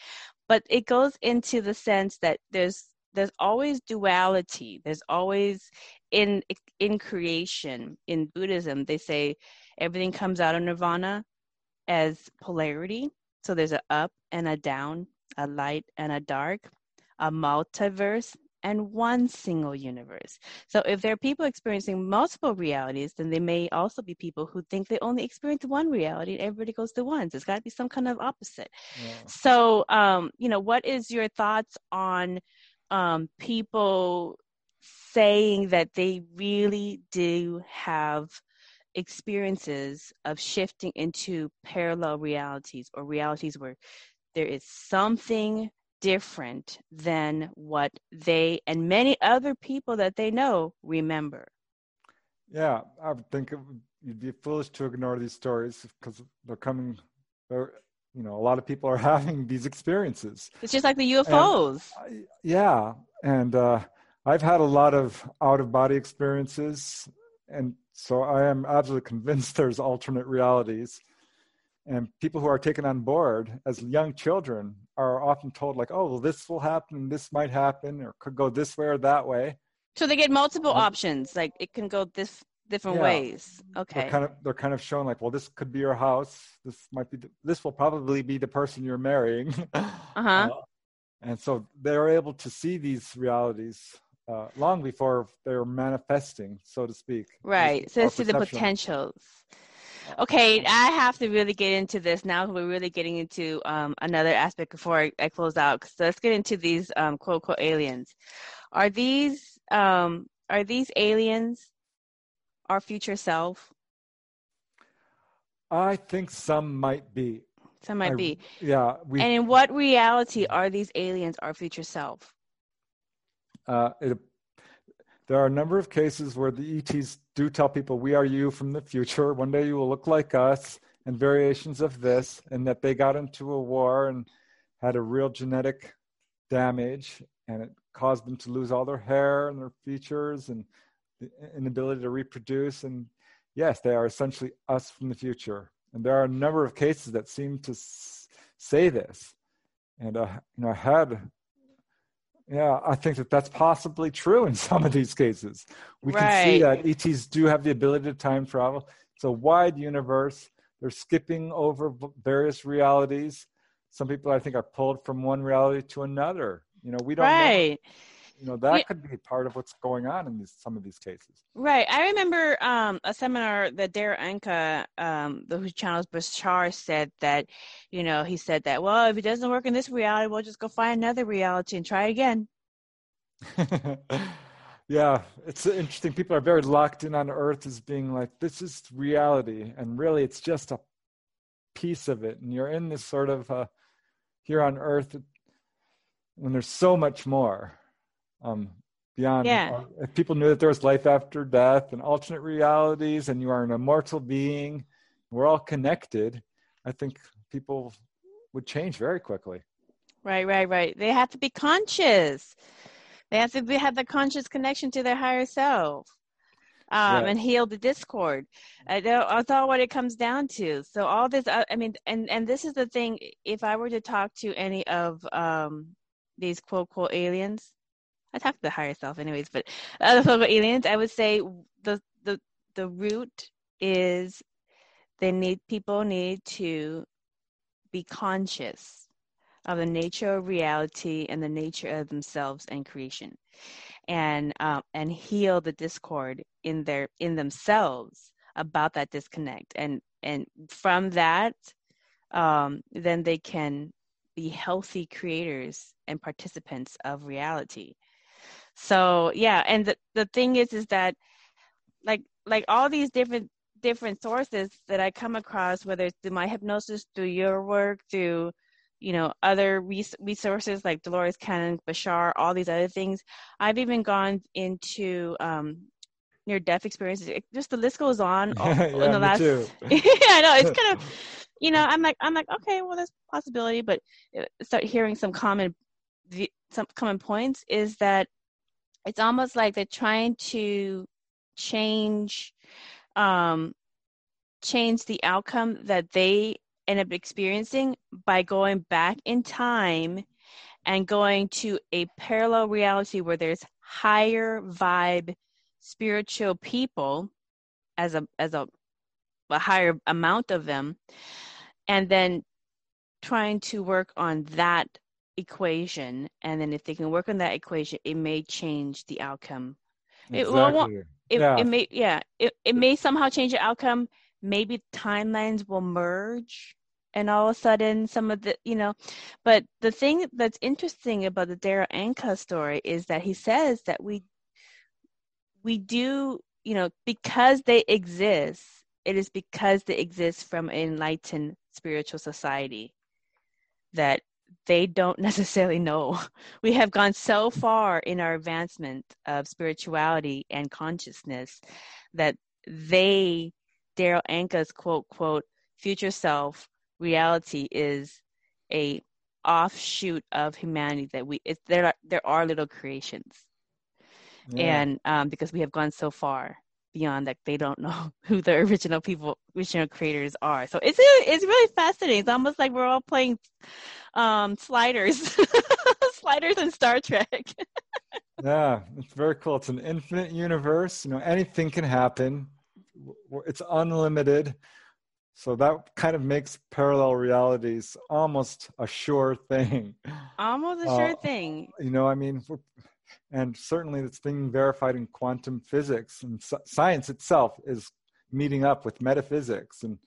S1: but it goes into the sense that there's there's always duality. There's always in in creation in Buddhism they say everything comes out of nirvana as polarity. So there's a up and a down, a light and a dark, a multiverse, and one single universe. So if there are people experiencing multiple realities, then they may also be people who think they only experience one reality and everybody goes to one. There's got to be some kind of opposite. Yeah. So, um, you know, what is your thoughts on um, people saying that they really do have experiences of shifting into parallel realities or realities where there is something different than what they and many other people that they know remember.
S2: Yeah, I would think it would, you'd be foolish to ignore these stories because they're coming. They're, you know, a lot of people are <laughs> having these experiences.
S1: It's just like the UFOs.
S2: And, yeah, and uh, I've had a lot of out of body experiences, and so I am absolutely <laughs> convinced there's alternate realities. And people who are taken on board as young children are often told, like, oh, well, this will happen, this might happen, or could go this way or that way.
S1: So they get multiple um, options. Like it can go this different yeah. ways. Okay.
S2: They're kind of they're kind of shown like, well, this could be your house. This might be. This will probably be the person you're marrying. <laughs> Uh-huh. uh, and so they're able to see these realities uh, long before they're manifesting, so to speak.
S1: Right. So see the potentials. Okay, I have to really get into this now. We're really getting into um, another aspect before I, I, close out. So let's get into these um, quote unquote aliens. Are these um, are these aliens our future self?
S2: I think some might be.
S1: Some might I, be.
S2: Yeah.
S1: We, and in what reality are these aliens our future self?
S2: Uh, it, there are a number of cases where the ETs do tell people, "We are you from the future. One day you will look like us," and variations of this, and that they got into a war and had a real genetic damage, and it caused them to lose all their hair and their features and the inability to reproduce. And yes, they are essentially us from the future. And there are a number of cases that seem to s- say this. And uh, you know, I had yeah, I think that that's possibly true in <laughs> some of these cases. We right. can see that ETs do have the ability to time travel. It's a wide universe. They're skipping over various realities. Some people, I think, are pulled from one reality to another. You know, we don't
S1: right.
S2: know you know that yeah. could be part of what's going on in these, some of these cases.
S1: Right. I remember um, a seminar that Darryl Anka um, the who channels bashar said that you know he said that well if it doesn't work in this reality we'll just go find another reality and try again. <laughs>
S2: Yeah it's interesting. People are very locked in on earth as being like this is reality and really it's just a piece of it. And you're in this sort of uh, here on earth when there's so much more um, beyond.
S1: Yeah.
S2: If people knew that there was life after death and alternate realities, and you are an immortal being, we're all connected. I think people would change very quickly.
S1: Right, right, right. They have to be conscious. They have to be, have the conscious connection to their higher self. Um, and heal the discord. I know that's all what it comes down to. So all this, uh, I mean, and and this is the thing. If I were to talk to any of um, these quote quote aliens, I talk to the higher self anyways, but other folk aliens, I would say the the the root is they need people need to be conscious of the nature of reality and the nature of themselves and creation and um, and heal the discord in their in themselves about that disconnect. And and from that um, then they can be healthy creators and participants of reality so yeah and the, the thing is is that like like all these different different sources that i come across whether it's through my hypnosis through your work through you know other res- resources like dolores cannon bashar all these other things i've even gone into um near death experiences. It, just the list goes on <laughs>
S2: yeah, in the last <laughs>
S1: yeah i know it's kind of <laughs> you know i'm like i'm like okay well there's possibility but uh, start hearing some common some common points is that it's almost like they're trying to change um, change the outcome that they end up experiencing by going back in time and going to a parallel reality where there's higher vibe spiritual people as a as a, a higher amount of them and then trying to work on that equation and then if they can work on that equation it may change the outcome
S2: exactly. it, well,
S1: it, yeah. it may yeah it, it may somehow change the outcome maybe timelines will merge and all of a sudden some of the you know but the thing that's interesting about the Darryl Anka story is that he says that we we do you know because they exist it is because they exist from an enlightened spiritual society that they don't <laughs> necessarily know. We have gone so far in our advancement of spirituality and consciousness that they, Darryl Anka's quote, quote, future self reality is a offshoot of humanity that we, it's, there, are, there are little creations. Yeah. And um, because we have gone so far beyond that they don't know <laughs> who the original people original creators are. So it's it's really fascinating. It's almost like we're all playing um, sliders <laughs> sliders in star trek. <laughs>
S2: Yeah it's very cool. It's an infinite universe. You know anything can happen. It's unlimited. So that kind of makes parallel realities almost a sure thing.
S1: Almost a sure uh, thing.
S2: you know i mean and certainly it's being verified in quantum physics and science itself is meeting up with metaphysics and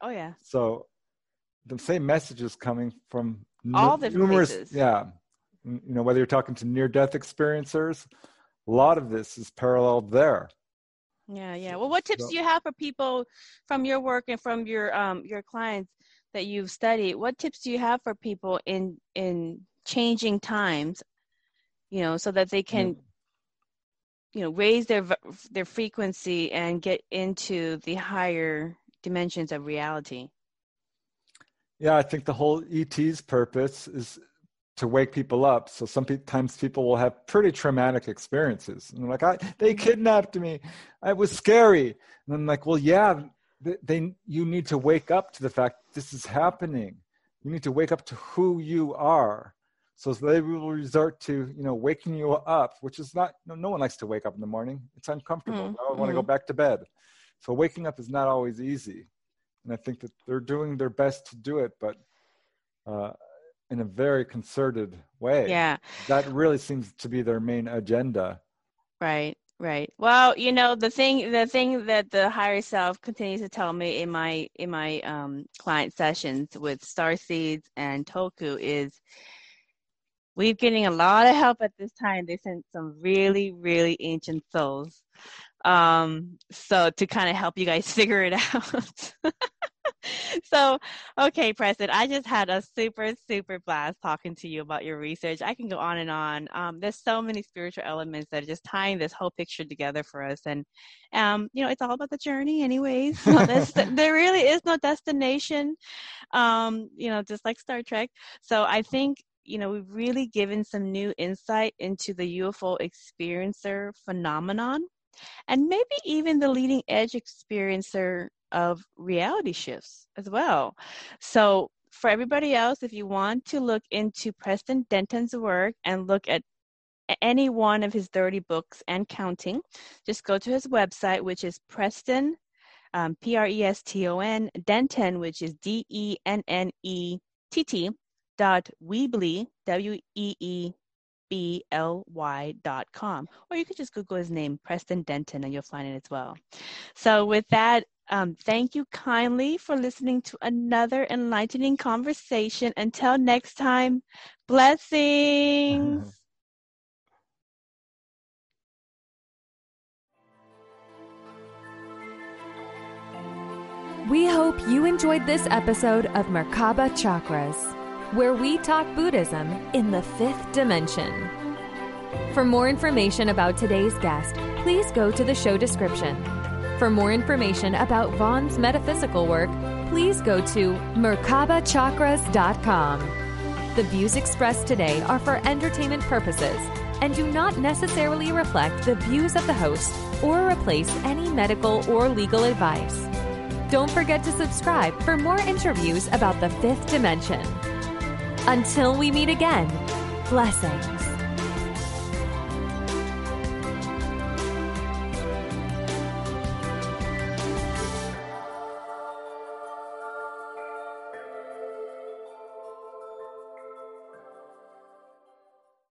S1: oh yeah.
S2: so the same message is coming from
S1: all the numerous
S2: places. yeah you know whether you're talking to near death experiencers a lot of this is paralleled there.
S1: Yeah yeah. Well what tips so, do you have for people from your work and from your um your clients that you've studied? What tips do you have for people in in changing times you know, so that they can, you know, raise their their frequency and get into the higher dimensions of reality.
S2: Yeah, I think the whole ET's purpose is to wake people up. So sometimes people will have pretty traumatic experiences. And they're like, I, they kidnapped me. It was scary. And I'm like, well, yeah, they, they, you need to wake up to the fact this is happening. You need to wake up to who you are. So they will resort to, you know, waking you up, which is not, no, no one likes to wake up in the morning. It's uncomfortable. Mm-hmm. I want to go mm-hmm. back to bed. So waking up is not always easy. And I think that they're doing their best to do it, but uh, in a very concerted way.
S1: Yeah.
S2: That really seems to be their main agenda.
S1: Right. Right. Well, you know, the thing the thing that the higher self continues to tell me in my in my um client sessions with star seeds and toku is we're getting a lot of help at this time. They sent some really, really ancient souls. Um, so to kind of help you guys <laughs> figure it out. <laughs> so, okay, Preston, I just had a super, super blast talking to you about your research. I can go on and on. Um, there's so many spiritual elements that are just tying this whole picture together for us. And, um, you know, it's all about the journey, anyways. <laughs> So there really is no destination, um, you know, just like Star Trek. So I think you know, we've really given some new insight into the UFO experiencer phenomenon and maybe even the leading edge experiencer of reality shifts as well. So, for everybody else, if you want to look into Preston Dennett's work and look at any one of his 30 books and counting, just go to his website, which is Preston, um, P R E S T O N, Dennett, which is D E N N E T T, dot Weebly, W E E B L Y dot com. Or you could just Google his name, Preston Dennett, and you'll find it as well. So, with that, um, thank you kindly for listening to another enlightening conversation. Until next time, blessings. <laughs>
S3: We hope you enjoyed this episode of Merkaba Chakras where we talk Buddhism in the fifth dimension. For more information about today's guest, please go to the show description. For more information about Vaughn's metaphysical work, please go to merkabachakras.com. The views expressed today are for entertainment purposes and do not necessarily reflect the views of the host or replace any medical or legal advice. Don't forget to subscribe for more interviews about the fifth dimension. Until we meet again, blessings.